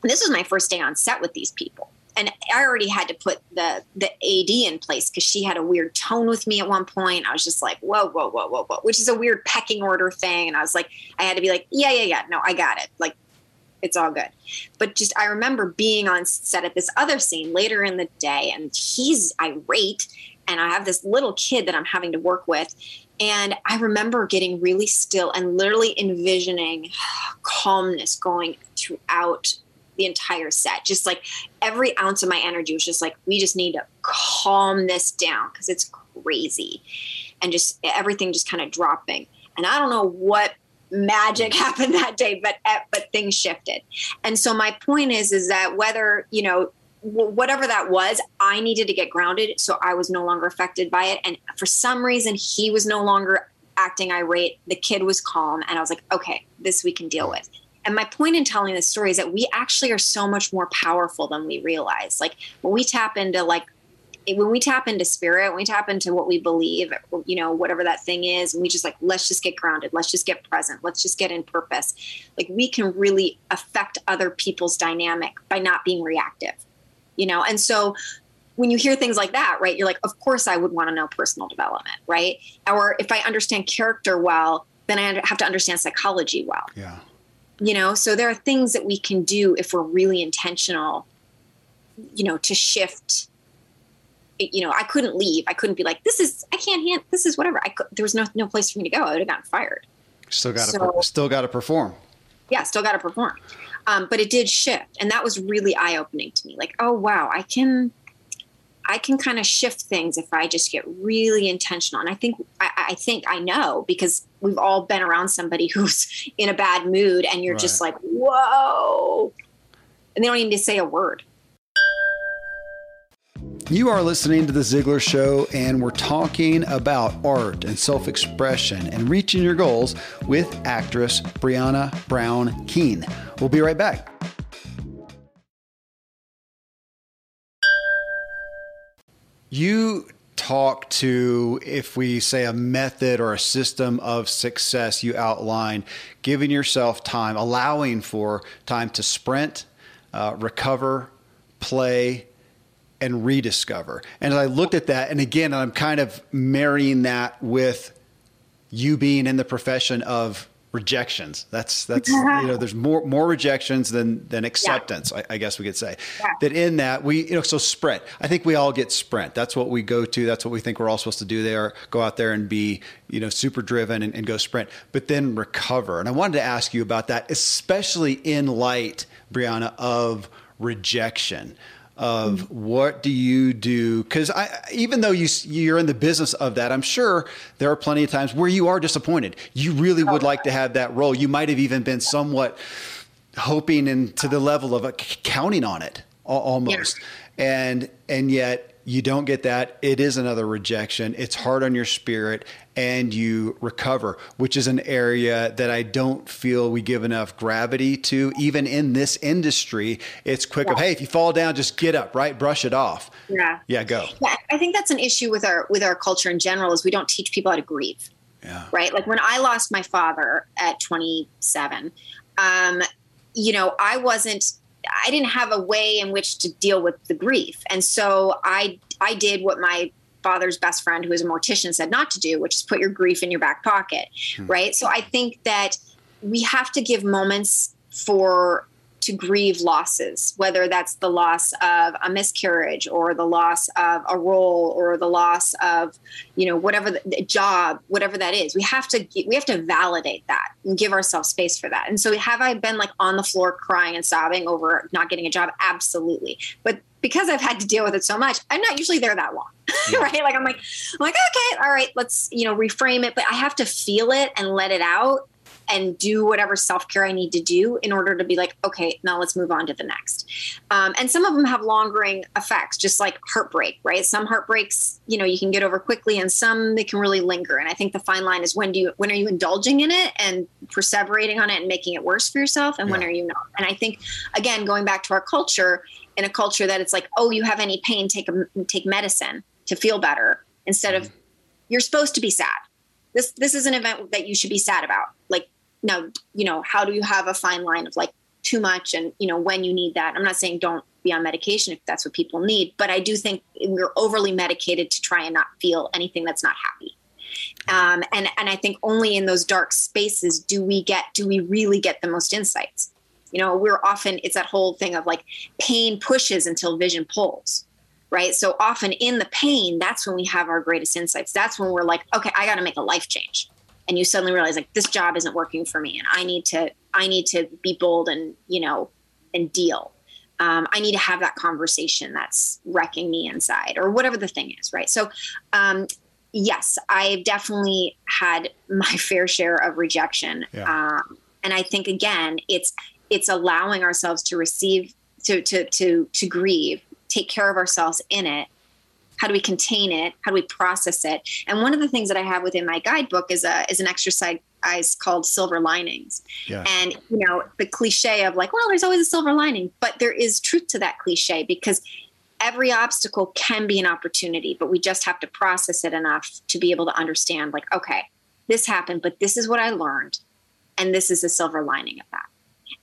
this was my first day on set with these people and I already had to put the the AD in place because she had a weird tone with me at one point. I was just like, whoa, whoa, whoa, whoa, whoa, which is a weird pecking order thing. And I was like, I had to be like, yeah, yeah, yeah, no, I got it. Like, it's all good. But just I remember being on set at this other scene later in the day, and he's irate, and I have this little kid that I'm having to work with. And I remember getting really still and literally envisioning calmness going throughout the entire set. Just like every ounce of my energy was just like, we just need to calm this down because it's crazy. And just everything just kind of dropping. And I don't know what magic happened that day, but eh, but things shifted. And so my point is, is that whether you know whatever that was, I needed to get grounded, so I was no longer affected by it. And for some reason, he was no longer acting irate. The kid was calm, and I was like, okay, this we can deal with. And my point in telling this story is that we actually are so much more powerful than we realize. Like when we tap into like when we tap into spirit, when we tap into what we believe, you know, whatever that thing is, and we just like, let's just get grounded, let's just get present, let's just get in purpose. Like we can really affect other people's dynamic by not being reactive, you know? And so when you hear things like that, right, you're like, of course I would want to know personal development, right? Or if I understand character well, then I have to understand psychology well. Yeah you know so there are things that we can do if we're really intentional you know to shift you know i couldn't leave. I couldn't be like this is i can't hand this is whatever. I could there was no no place for me to go. I would have gotten fired. Still got to so, still got to perform. Yeah still got to perform. Um, but it did shift and that was really eye-opening to me. Like oh wow i can I can kind of shift things if I just get really intentional. And I think I, I, think I know because we've all been around somebody who's in a bad mood, and you're right. just like, whoa, and they don't even need to say a word. You are listening to The Ziglar Show, and we're talking about art and self expression and reaching your goals with actress Brianna Brown Keen. We'll be right back. You talk to, if we say a method or a system of success you outline, giving yourself time, allowing for time to sprint, uh, recover, play, and rediscover. And as I looked at that, and again, I'm kind of marrying that with you being in the profession of rejections. That's that's you know there's more more rejections than than acceptance. Yeah. I, I, guess we could say yeah. that in that we you know so sprint. I think we all get sprint. That's what we go to. That's what we think we're all supposed to do there. Go out there and be you know super driven and, and go sprint, but then recover. And I wanted to ask you about that, especially in light, Brianna, of rejection of what do you do because even though you you're in the business of that i'm sure there are plenty of times where you are disappointed you really would like to have that role you might have even been somewhat hoping and to the level of uh, a, counting on it almost yeah. and and yet you don't get that. It is another rejection. It's hard on your spirit and you recover, which is an area that I don't feel we give enough gravity to. Even in this industry, it's quick yeah. of, hey, if you fall down, just get up, right? Brush it off. Yeah. Yeah, go. Yeah, I think that's an issue with our with our culture in general is we don't teach people how to grieve. Yeah. Right? Like when I lost my father at 27, um, you know, I wasn't I didn't have a way in which to deal with the grief. And so I I did what my father's best friend who is a mortician said not to do, which is put your grief in your back pocket, hmm. right? So I think that we have to give moments for to grieve losses, whether that's the loss of a miscarriage or the loss of a role or the loss of, you know, whatever the job, whatever that is. We have to we have to validate that and give ourselves space for that. And so, have I been like on the floor crying and sobbing over not getting a job? Absolutely. But because I've had to deal with it so much, I'm not usually there that long, yeah. right? Like I'm like, I'm like, okay, all right, let's you know reframe it. But I have to feel it and let it out and do whatever self care I need to do in order to be like, okay, now let's move on to the next. Um, and some of them have lingering effects, just like heartbreak, right? Some heartbreaks, you know, you can get over quickly, and some they can really linger. And I think the fine line is when do you, when are you indulging in it and perseverating on it and making it worse for yourself, and yeah. when are you not? And I think, again, going back to our culture, in a culture that it's like, oh, you have any pain, take a, take medicine to feel better, instead of mm-hmm. you're supposed to be sad this this is an event that you should be sad about like now you know how do you have a fine line of like too much and you know when you need that? I'm not saying don't be on medication if that's what people need but i do think we're overly medicated to try and not feel anything that's not happy. Um, and and i think only in those dark spaces do we get do we really get the most insights. You know we're often it's that whole thing of like pain pushes until vision pulls right? So often in the pain that's when we have our greatest insights. That's when we're like okay i got to make a life change and you suddenly realize like this job isn't working for me and i need to i need to be bold and you know and deal. Um, i need to have that conversation that's wrecking me inside or whatever the thing is right? So um, yes i've definitely had my fair share of rejection. Yeah. um, and i think again it's it's allowing ourselves to receive to to to to grieve take care of ourselves in it how do we contain it? How do we process it? And one of the things that i have within my guidebook is a is an exercise called silver linings. Yeah. and you know the cliche of like well there's always a silver lining but there is truth to that cliche because every obstacle can be an opportunity but we just have to process it enough to be able to understand like okay this happened but this is what i learned and this is the silver lining of that.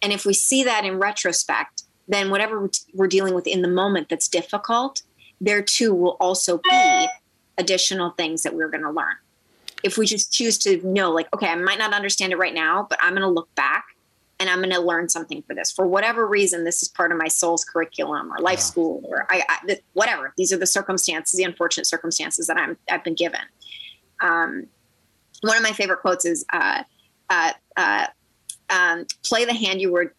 And if we see that in retrospect then whatever we're dealing with in the moment that's difficult there too will also be additional things that we're going to learn. If we just choose to know, like, okay, I might not understand it right now, but I'm going to look back and I'm going to learn something for this. For whatever reason, this is part of my soul's curriculum or life yeah. school or I, I, whatever. These are the circumstances, the unfortunate circumstances that I'm I've been given. Um, one of my favorite quotes is, uh, uh, uh, um, "Play the hand you were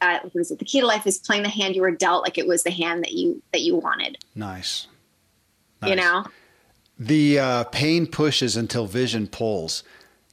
uh, what is it? The key to life is playing the hand you were dealt like it was the hand that you that you wanted. Nice. nice. You know, the uh, pain pushes until vision pulls.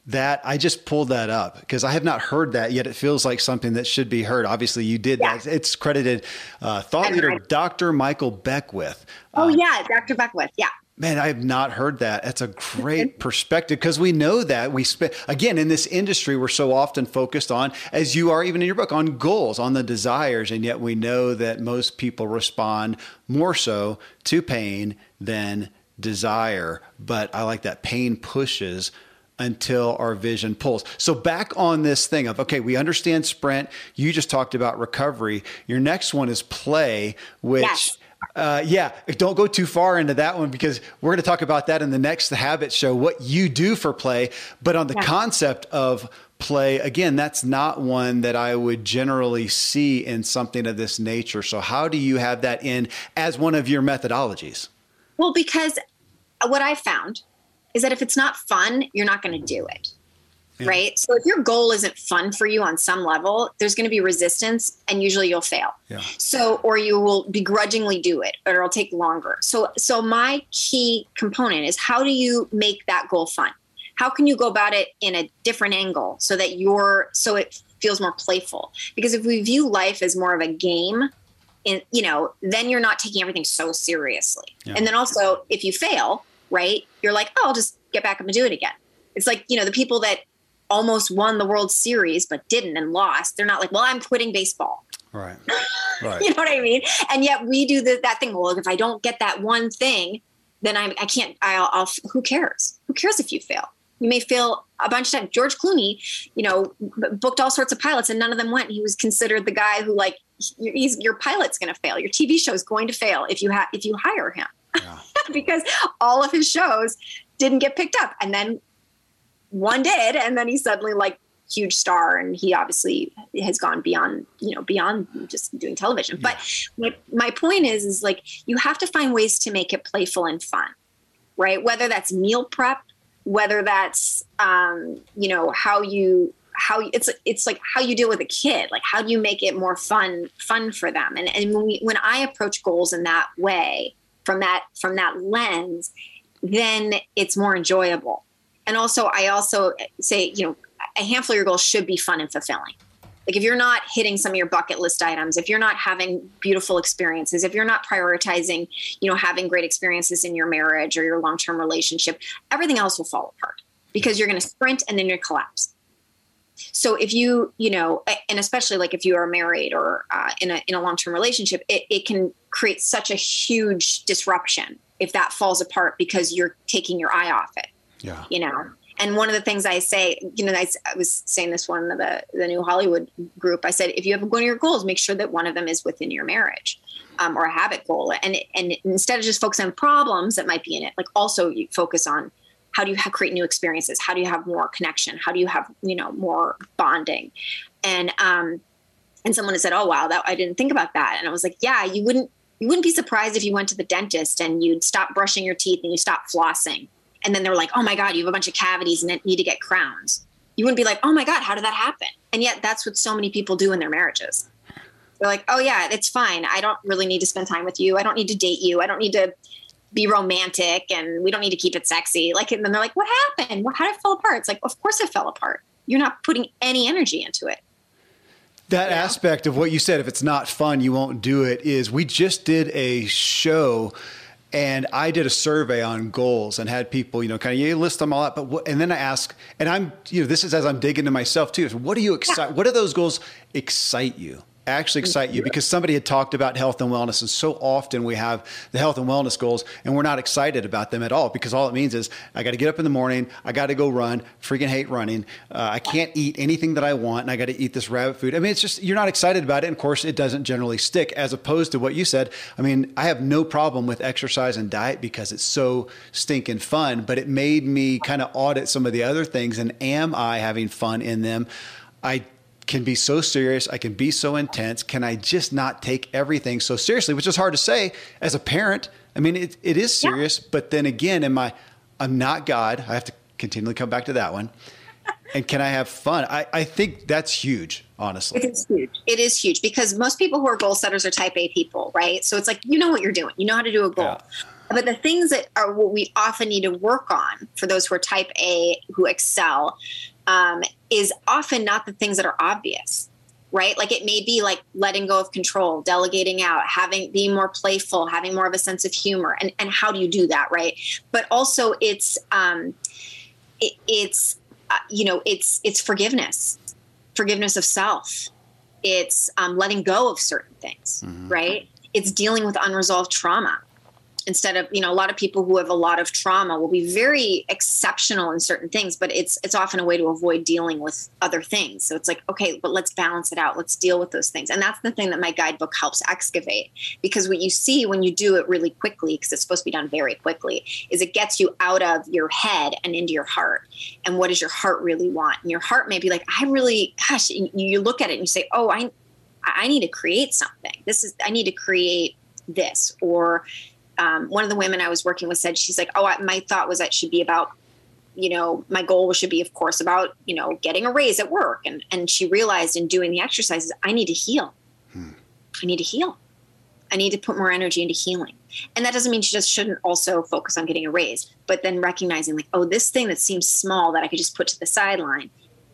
That I just pulled that up because I have not heard that yet. It feels like something that should be heard. Obviously, you did yeah. that. It's credited uh, thought leader Dr. Michael Beckwith. Oh uh, yeah, Dr. Beckwith. Yeah. Man, I have not heard that. That's a great perspective because we know that we spend again in this industry. We're so often focused on, as you are even in your book, on goals, on the desires, and yet we know that most people respond more so to pain than desire. But I like that pain pushes until our vision pulls. So back on this thing of okay, we understand sprint. You just talked about recovery. Your next one is play, which. Yes uh, yeah, don't go too far into that one because we're going to talk about that in the next habit show, what you do for play. But on the yeah. concept of play, again, that's not one that I would generally see in something of this nature. So, how do you have that in as one of your methodologies? Well, because what I found is that if it's not fun, you're not going to do it. Yeah. Right. So if your goal isn't fun for you on some level, there's going to be resistance and usually you'll fail. Yeah. So, or you will begrudgingly do it or it'll take longer. So, so my key component is how do you make that goal fun? How can you go about it in a different angle so that you're, so it feels more playful? Because if we view life as more of a game, in, you know, then you're not taking everything so seriously. Yeah. And then also if you fail, right, you're like, oh, I'll just get back up and do it again. It's like, you know, the people that almost won the World Series but didn't and lost, they're not like, well, I'm quitting baseball. Right. Right. you know what I mean? And yet we do the, that thing. Well, if I don't get that one thing, then I'm, I can't, I'll, I'll, who cares? Who cares if you fail? You may fail a bunch of times. George Clooney, you know, booked all sorts of pilots and none of them went. He was considered the guy who like, he's, your pilot's going to fail. Your TV show is going to fail if you have, if you hire him. Yeah. because all of his shows didn't get picked up. And then one did, and then he suddenly like huge star and he obviously has gone beyond you know beyond just doing television. Yeah. but my, my point is is like you have to find ways to make it playful and fun right? Whether that's meal prep whether that's um, you know how you how it's it's like how you deal with a kid. Like how do you make it more fun fun for them? And and when we when i approach goals in that way from that from that lens then it's more enjoyable and also i also say you know a handful of your goals should be fun and fulfilling. Like if you're not hitting some of your bucket list items if you're not having beautiful experiences if you're not prioritizing you know having great experiences in your marriage or your long-term relationship everything else will fall apart because you're going to sprint and then you're collapse. So if you you know and especially like if you are married or uh, in a in a long-term relationship it, it can create such a huge disruption if that falls apart because you're taking your eye off it yeah. You know and one of the things I say, you know, I, I was saying this one of the the new Hollywood group. I said, if you have one of your goals, make sure that one of them is within your marriage, um, or a habit goal. And and instead of just focusing on problems that might be in it, like also you focus on how do you have, create new experiences? How do you have more connection? How do you have you know more bonding? And um and someone had said oh wow that i didn't think about that. And i was like yeah you wouldn't you wouldn't be surprised if you went to the dentist and you'd stop brushing your teeth and you stop flossing and then they're like oh my god you have a bunch of cavities and need to get crowns you wouldn't be like oh my god how did that happen and yet that's what so many people do in their marriages they're like oh yeah it's fine i don't really need to spend time with you i don't need to date you i don't need to be romantic and we don't need to keep it sexy. Like, and then they're like, what happened? How did it fall apart? It's like, of course it fell apart. You're not putting any energy into it. That yeah. aspect of what you said, if it's not fun, you won't do it, is we just did a show and I did a survey on goals and had people, you know, kind of you list them all out. But what, and then I ask, and I'm, you know, this is as I'm digging to myself too. Is what do you excite? What do those goals excite you? Actually excite you because somebody had talked about health and wellness and so often we have the health and wellness goals and we're not excited about them at all because all it means is i got to get up in the morning i got to go run freaking hate running uh, i can't eat anything that i want and i got to eat this rabbit food. I mean it's just you're not excited about it and of course it doesn't generally stick as opposed to what you said. I mean i have no problem with exercise and diet because it's so stinking fun but it made me kind of audit some of the other things and am i having fun in them? I can be so serious. I can be so intense. Can I just not take everything so seriously? Which is hard to say as a parent. I mean, it, it is serious, yeah. but then again, am I, I'm not God. I have to continually come back to that one. and can I have fun? I, I think that's huge, honestly. It is huge. It is huge because most people who are goal setters are type A people, right? So it's like, you know what you're doing, you know how to do a goal. Yeah. But the things that are what we often need to work on for those who are type A who excel um, is often not the things that are obvious right? Like it may be like letting go of control delegating out having being more playful having more of a sense of humor and, and how do you do that right? But also it's um it, it's uh, you know it's it's forgiveness forgiveness of self. It's um, letting go of certain things mm-hmm. right? It's dealing with unresolved trauma instead of you know a lot of people who have a lot of trauma will be very exceptional in certain things but it's it's often a way to avoid dealing with other things. So it's like okay but let's balance it out. Let's deal with those things. And that's the thing that my guidebook helps excavate because what you see when you do it really quickly because it's supposed to be done very quickly is it gets you out of your head and into your heart. And what does your heart really want? And your heart may be like i really gosh you look at it and you say oh i i need to create something. This is i need to create this or um, one of the women I was working with said, she's like, oh, I, my thought was that should be about, you know, my goal should be, of course, about, you know, getting a raise at work. And, and she realized in doing the exercises, I need to heal. Hmm. I need to heal. I need to put more energy into healing. And that doesn't mean she just shouldn't also focus on getting a raise, but then recognizing like, oh, this thing that seems small that I could just put to the sideline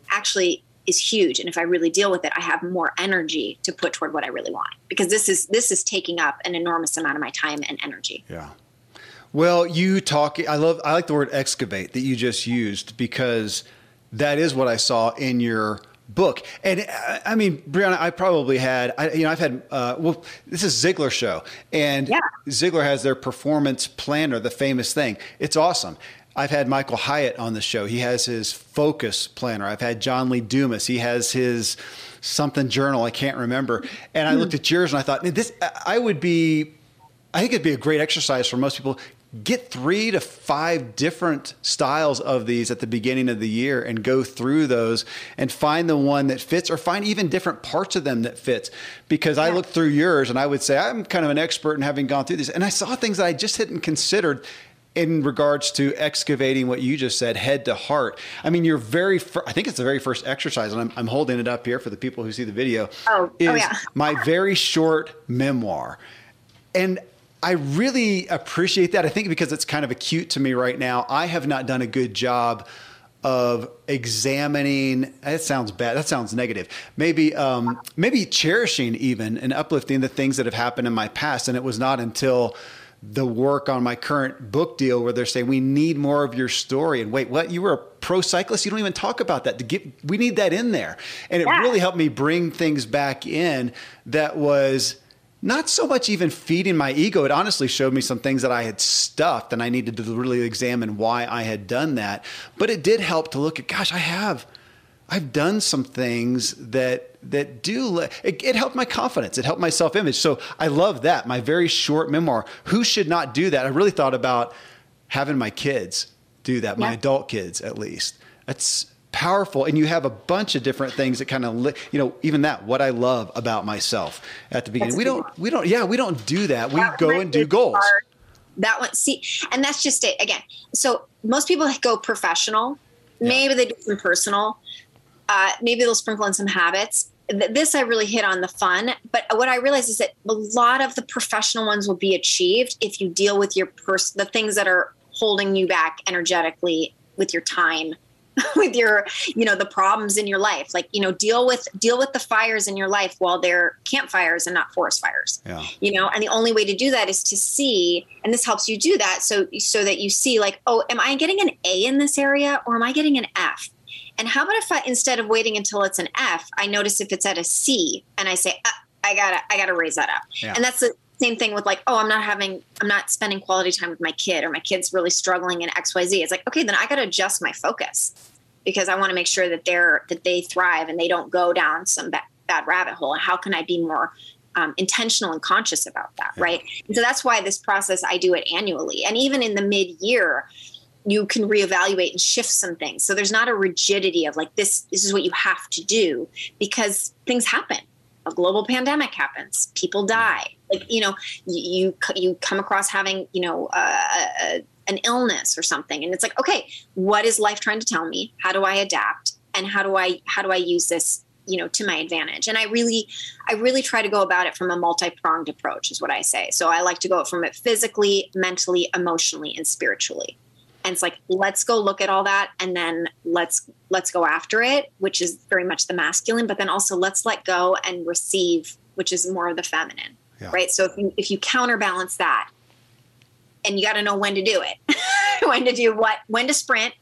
actually is huge. And if i really deal with it i have more energy to put toward what i really want because this is this is taking up an enormous amount of my time and energy. Yeah. Well you talk i love i like the word excavate that you just used because that is what i saw in your book. And uh, i mean brianna i probably had I, you know i've had uh, well this is ziglar show and yeah. ziglar has their performance planner the famous thing. It's awesome I've had Michael Hyatt on the show. He has his focus planner. I've had John Lee Dumas. He has his something journal. I can't remember. And I looked at yours and I thought, this, I would be, I think it'd be a great exercise for most people. get three to five different styles of these at the beginning of the year and go through those and find the one that fits or find even different parts of them that fits because yeah. i looked through yours and i would say i'm kind of an expert in having gone through these and i saw things that i just hadn't considered in regards to excavating what you just said head to heart i mean your very fir- i think it's the very first exercise and I'm, I'm holding it up here for the people who see the video oh, oh is oh yeah. my very short memoir and I really appreciate that. I think because it's kind of acute to me right now. I have not done a good job of examining. That sounds bad. That sounds negative. Maybe, um, maybe cherishing even and uplifting the things that have happened in my past. And it was not until the work on my current book deal where they're saying we need more of your story and wait what you were a pro cyclist you don't even talk about that to get we need that in there and it yeah. really helped me bring things back in that was not so much even feeding my ego. It honestly showed me some things that I had stuffed and I needed to really examine why I had done that. But it did help to look at, gosh, I have. I've done some things that that do it, it helped my confidence. It helped my self image. So I love that. My very short memoir. Who should not do that? I really thought about having my kids do that. My yeah. adult kids, at least. That's powerful and you have a bunch of different things that kind of li- you know even that what i love about myself at the beginning that's we don't one. we don't yeah we don't do that we that go and do goals hard. that one see and that's just it again so most people go professional yeah. maybe they do some personal uh, maybe they'll sprinkle in some habits. This I really hit on the fun, but what I realize is that a lot of the professional ones will be achieved if you deal with your person, the things that are holding you back energetically with your time with your you know the problems in your life. Like you know deal with deal with the fires in your life while they're campfires and not forest fires. Yeah. you know and the only way to do that is to see and this helps you do that so so that you see like oh am i getting an a in this area or am i getting an f and how about if i instead of waiting until it's an f i notice if it's at a c and i say uh, i gotta i gotta raise that up yeah. and that's the same thing with like, oh, I'm not having, I'm not spending quality time with my kid or my kid's really struggling in XYZ. It's like, okay, then I got to adjust my focus because I want to make sure that they're, that they thrive and they don't go down some bad, bad rabbit hole. And how can I be more um, intentional and conscious about that? Yeah. Right. And so that's why this process, I do it annually. And even in the mid year, you can reevaluate and shift some things. So there's not a rigidity of like this this is what you have to do because things happen. A global pandemic happens. People die. Like you know you you come across having you know uh, an illness or something. And it's like okay what is life trying to tell me? How do i adapt? And how do i how do i use this you know to my advantage? And i really i really try to go about it from a multi-pronged approach is what i say. So i like to go from it physically mentally emotionally and spiritually and it's like let's go look at all that and then let's let's go after it which is very much the masculine but then also let's let go and receive which is more of the feminine yeah. right so if you if you counterbalance that and you got to know when to do it when to do what when to sprint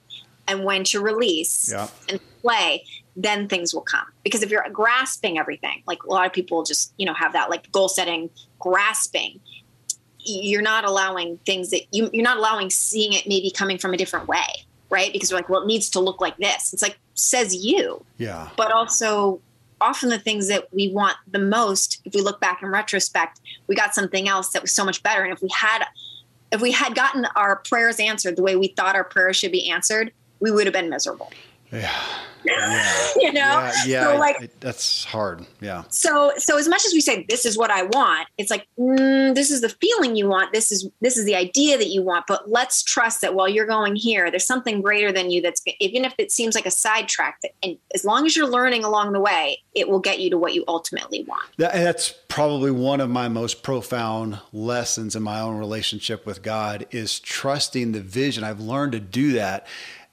and when to release yeah. and play then things will come because if you're grasping everything like a lot of people just you know have that like goal setting grasping you're not allowing things that you, you're not allowing seeing it maybe coming from a different way right? Because you're like well it needs to look like this. It's like says you. Yeah. But also often the things that we want the most if we look back in retrospect we got something else that was so much better. And if we had if we had gotten our prayers answered the way we thought our prayers should be answered we would have been miserable yeah. Yeah. you know? Yeah, yeah so like it, that's hard. Yeah. so so as much as we say this is what i want it's like mm, this is the feeling you want. This is this is the idea that you want but let's trust that while you're going here there's something greater than you that's even if it seems like a sidetrack that and as long as you're learning along the way it will get you to what you ultimately want. That, that's probably one of my most profound lessons in my own relationship with god is trusting the vision. I've learned to do that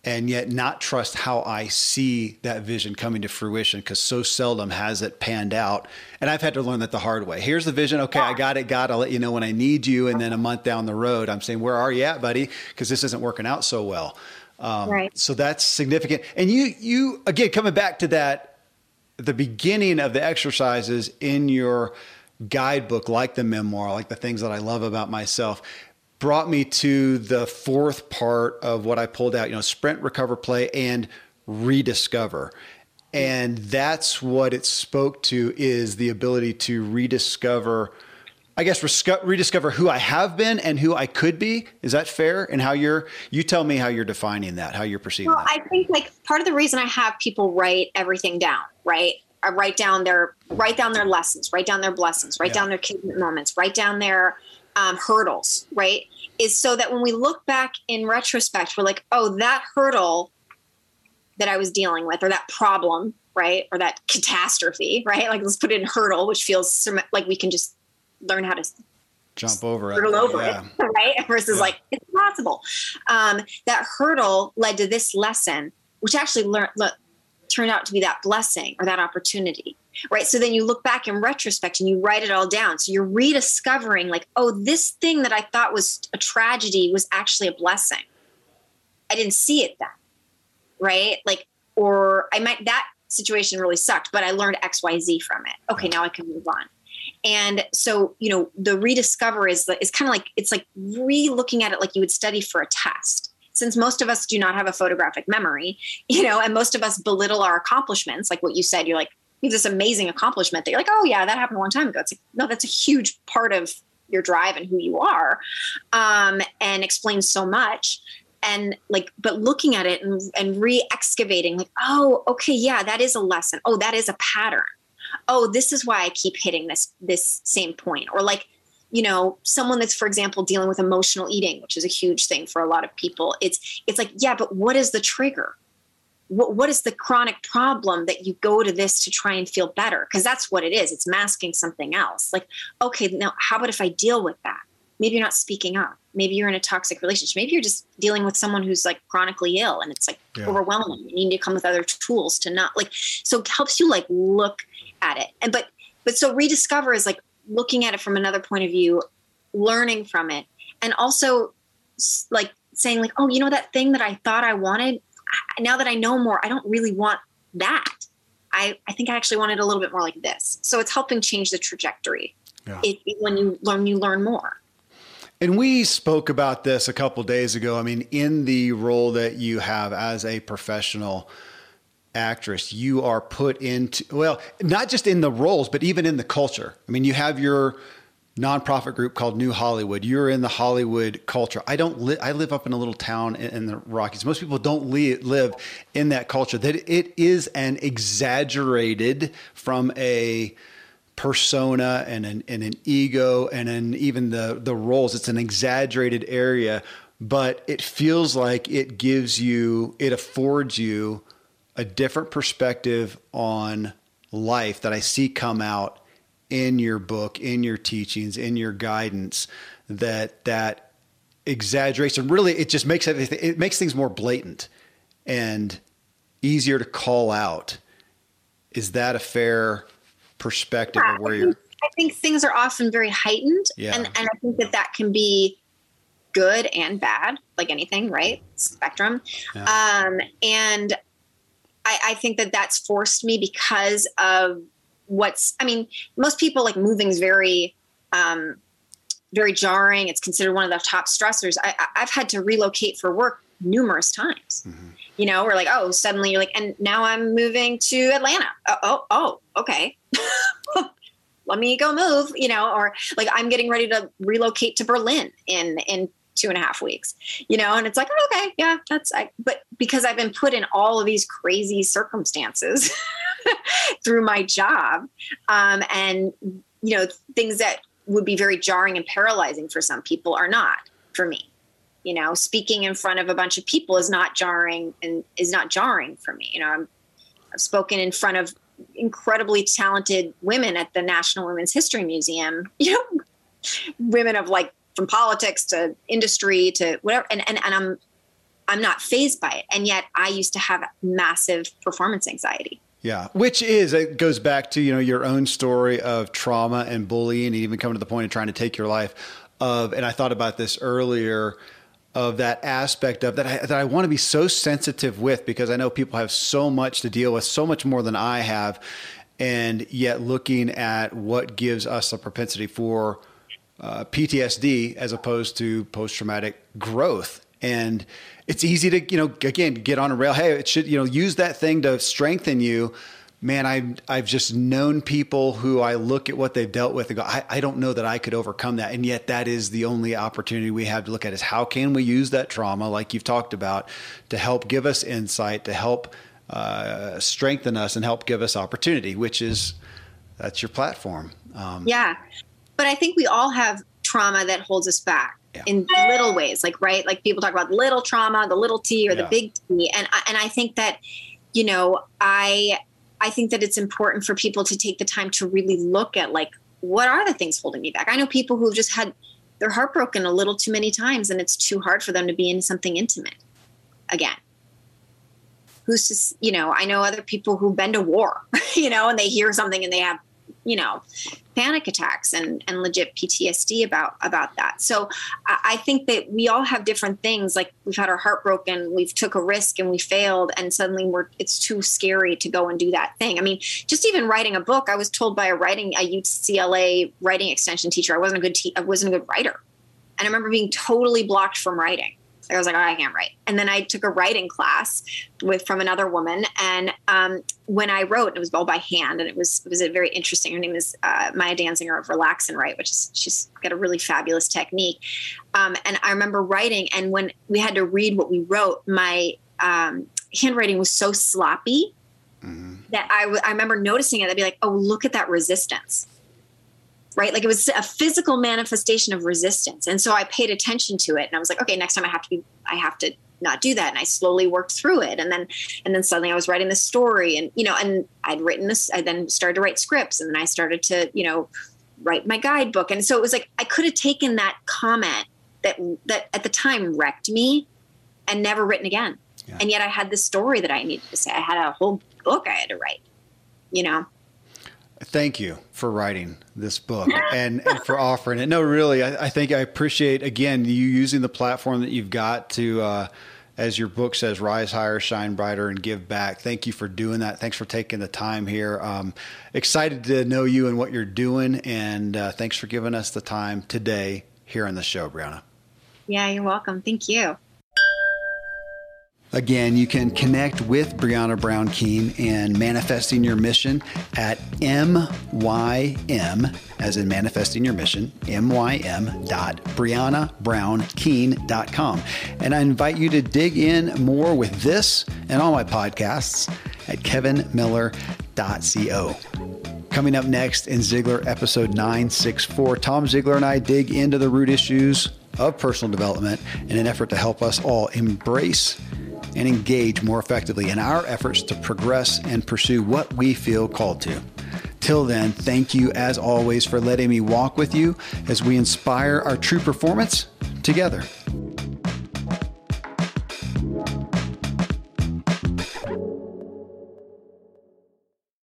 and yet not trust how I see that vision coming to fruition because so seldom has it panned out. And I've had to learn that the hard way. Here's the vision. Okay, I got it. God, I'll let you know when I need you. And then a month down the road, I'm saying, Where are you at, buddy? Because this isn't working out so well. Um, right. So that's significant. And you, you again, coming back to that, the beginning of the exercises in your guidebook, like the memoir, like the things that I love about myself, brought me to the fourth part of what I pulled out, you know, sprint, recover, play, and rediscover. And that's what it spoke to is the ability to rediscover I guess rediscover who I have been and who I could be. Is that fair? And how you're you tell me how you're defining that, how you're perceiving well, that. I think like part of the reason I have people write everything down, right? I write down their write down their lessons, write down their blessings, write yeah. down their moments, write down their um, hurdles, right? Is so that when we look back in retrospect, we're like, oh, that hurdle that I was dealing with, or that problem, right, or that catastrophe, right? Like let's put it in hurdle, which feels like we can just learn how to jump over hurdle it. over yeah. it, right? Versus yeah. like it's possible. Um, that hurdle led to this lesson, which actually learned turned out to be that blessing or that opportunity, right? So then you look back in retrospect and you write it all down. So you're rediscovering, like, oh, this thing that I thought was a tragedy was actually a blessing. I didn't see it then, right? Like, or I might that situation really sucked, but I learned X, Y, Z from it. Okay, now I can move on. And so, you know, the rediscover is is kind of like it's like re-looking at it like you would study for a test. Since most of us do not have a photographic memory, you know, and most of us belittle our accomplishments, like what you said, you're like, this amazing accomplishment that you're like, oh yeah, that happened a long time ago. It's like, no, that's a huge part of your drive and who you are, um, and explains so much. And like but looking at it and, and re-excavating like oh okay yeah that is a lesson. Oh that is a pattern. Oh this is why i keep hitting this this same point. Or like you know someone that's for example dealing with emotional eating which is a huge thing for a lot of people. It's it's like yeah but what is the trigger what, what is the chronic problem that you go to this to try and feel better? Because that's what it is. It's masking something else. Like okay now how about if i deal with that? Maybe you're not speaking up. Maybe you're in a toxic relationship. Maybe you're just dealing with someone who's like chronically ill and it's like yeah. overwhelming. You need to come with other tools to not like so it helps you like look at it. And but but so rediscover is like looking at it from another point of view learning from it and also like saying like oh you know that thing that i thought i wanted now that i know more i don't really want that i i think i actually wanted a little bit more like this so it's helping change the trajectory yeah. it, it, when you learn you learn more and we spoke about this a couple days ago. I mean, in the role that you have as a professional actress, you are put into, well, not just in the roles, but even in the culture. I mean, you have your nonprofit group called New Hollywood. You're in the Hollywood culture. I don't live, I live up in a little town in, in the Rockies. Most people don't li- live in that culture, that it is an exaggerated from a, persona and an, and an ego and an, even the, the roles. It's an exaggerated area, but it feels like it gives you, it affords you a different perspective on life that I see come out in your book, in your teachings, in your guidance that that exaggeration really it just makes everything it makes things more blatant and easier to call out. Is that a fair perspective yeah, of where I you're. I think things are often very heightened, yeah. and and I think that that can be good and bad, like anything, right? Spectrum. Yeah. Um, and I, I think that that's forced me because of what's. I mean, most people like moving is very. Um, very jarring. It's considered one of the top stressors. I, have had to relocate for work numerous times. Mm-hmm. You know, we're like, oh, suddenly you're like, and now I'm moving to Atlanta. Oh, oh, oh okay. Let me go move, you know, or like I'm getting ready to relocate to Berlin in in two and a half weeks, you know, and it's like, oh, okay, yeah, that's I but because I've been put in all of these crazy circumstances through my job, um, and you know, things that would be very jarring and paralyzing for some people are not for me. You know speaking in front of a bunch of people is not jarring and is not jarring for me. You know I'm, i've spoken in front of incredibly talented women at the national women's history museum you know women of like from politics to industry to whatever and, and, and i'm i'm not phased by it. And yet i used to have massive performance anxiety yeah, which is it goes back to you know your own story of trauma and bullying, and even coming to the point of trying to take your life. Of and I thought about this earlier of that aspect of that I, that I want to be so sensitive with because I know people have so much to deal with, so much more than I have, and yet looking at what gives us a propensity for uh, PTSD as opposed to post traumatic growth. And it's easy to, you know, again, get on a rail. Hey, it should, you know, use that thing to strengthen you man, I've, I've just known people who I look at what they've dealt with and go, I, I don't know that I could overcome that. And yet that is the only opportunity we have to look at is how can we use that trauma, like you've talked about, to help give us insight, to help uh, strengthen us and help give us opportunity, which is, that's your platform. Um, yeah. But I think we all have trauma that holds us back. Yeah. in little ways like right like people talk about little trauma the little t or yeah. the big t and and i think that you know i I think that it's important for people to take the time to really look at like what are the things holding me back. I know people who've just had their heart broken a little too many times and it's too hard for them to be in something intimate again. Who's just, you know, I know other people who've been to war, you know, and they hear something and they have you know panic attacks and and legit PTSD about about that. So I, think that we all have different things. Like we've had our heart broken, we've took a risk and we failed, and suddenly we're it's too scary to go and do that thing. I mean, just even writing a book, I was told by a writing a UCLA writing extension teacher I wasn't a good te- I wasn't a good writer, and I remember being totally blocked from writing I was like, oh, I can't write. And then I took a writing class with from another woman, and um, when I wrote, it was all by hand, and it was it was a very interesting. Her name is uh, Maia Danziger of Relax and Write, which is she's got a really fabulous technique. Um, and I remember writing, and when we had to read what we wrote, my um, handwriting was so sloppy mm-hmm. that I, w- I remember noticing it. I'd be like, oh, look at that resistance right? Like it was a physical manifestation of resistance. And so I paid attention to it and I was like, okay, next time I have to be, I have to not do that. And I slowly worked through it. And then, and then suddenly I was writing this story and, you know, and I'd written this, I then started to write scripts and then I started to, you know, write my guidebook. And so it was like, I could have taken that comment that, that at the time wrecked me and never written again. Yeah. And yet I had this story that I needed to say. I had a whole book I had to write, you know? Thank you for writing this book and, and for offering it. No, really, I, I, think I appreciate again you using the platform that you've got to, uh, as your book says, rise higher, shine brighter, and give back. Thank you for doing that. Thanks for taking the time here. Um, excited to know you and what you're doing, and uh, thanks for giving us the time today here on the show, Brianna. Yeah, you're welcome. Thank you. Again, you can connect with Brianna Brown Keen and manifesting your mission at MYM, as in manifesting your mission, mym.briannabrownkeen.com. And I invite you to dig in more with this and all my podcasts at kevinmiller.co. Coming up next in Ziglar episode 964, Tom Ziglar and I dig into the root issues of personal development in an effort to help us all embrace and engage more effectively in our efforts to progress and pursue what we feel called to. Till then, thank you as always for letting me walk with you as we inspire our true performance together.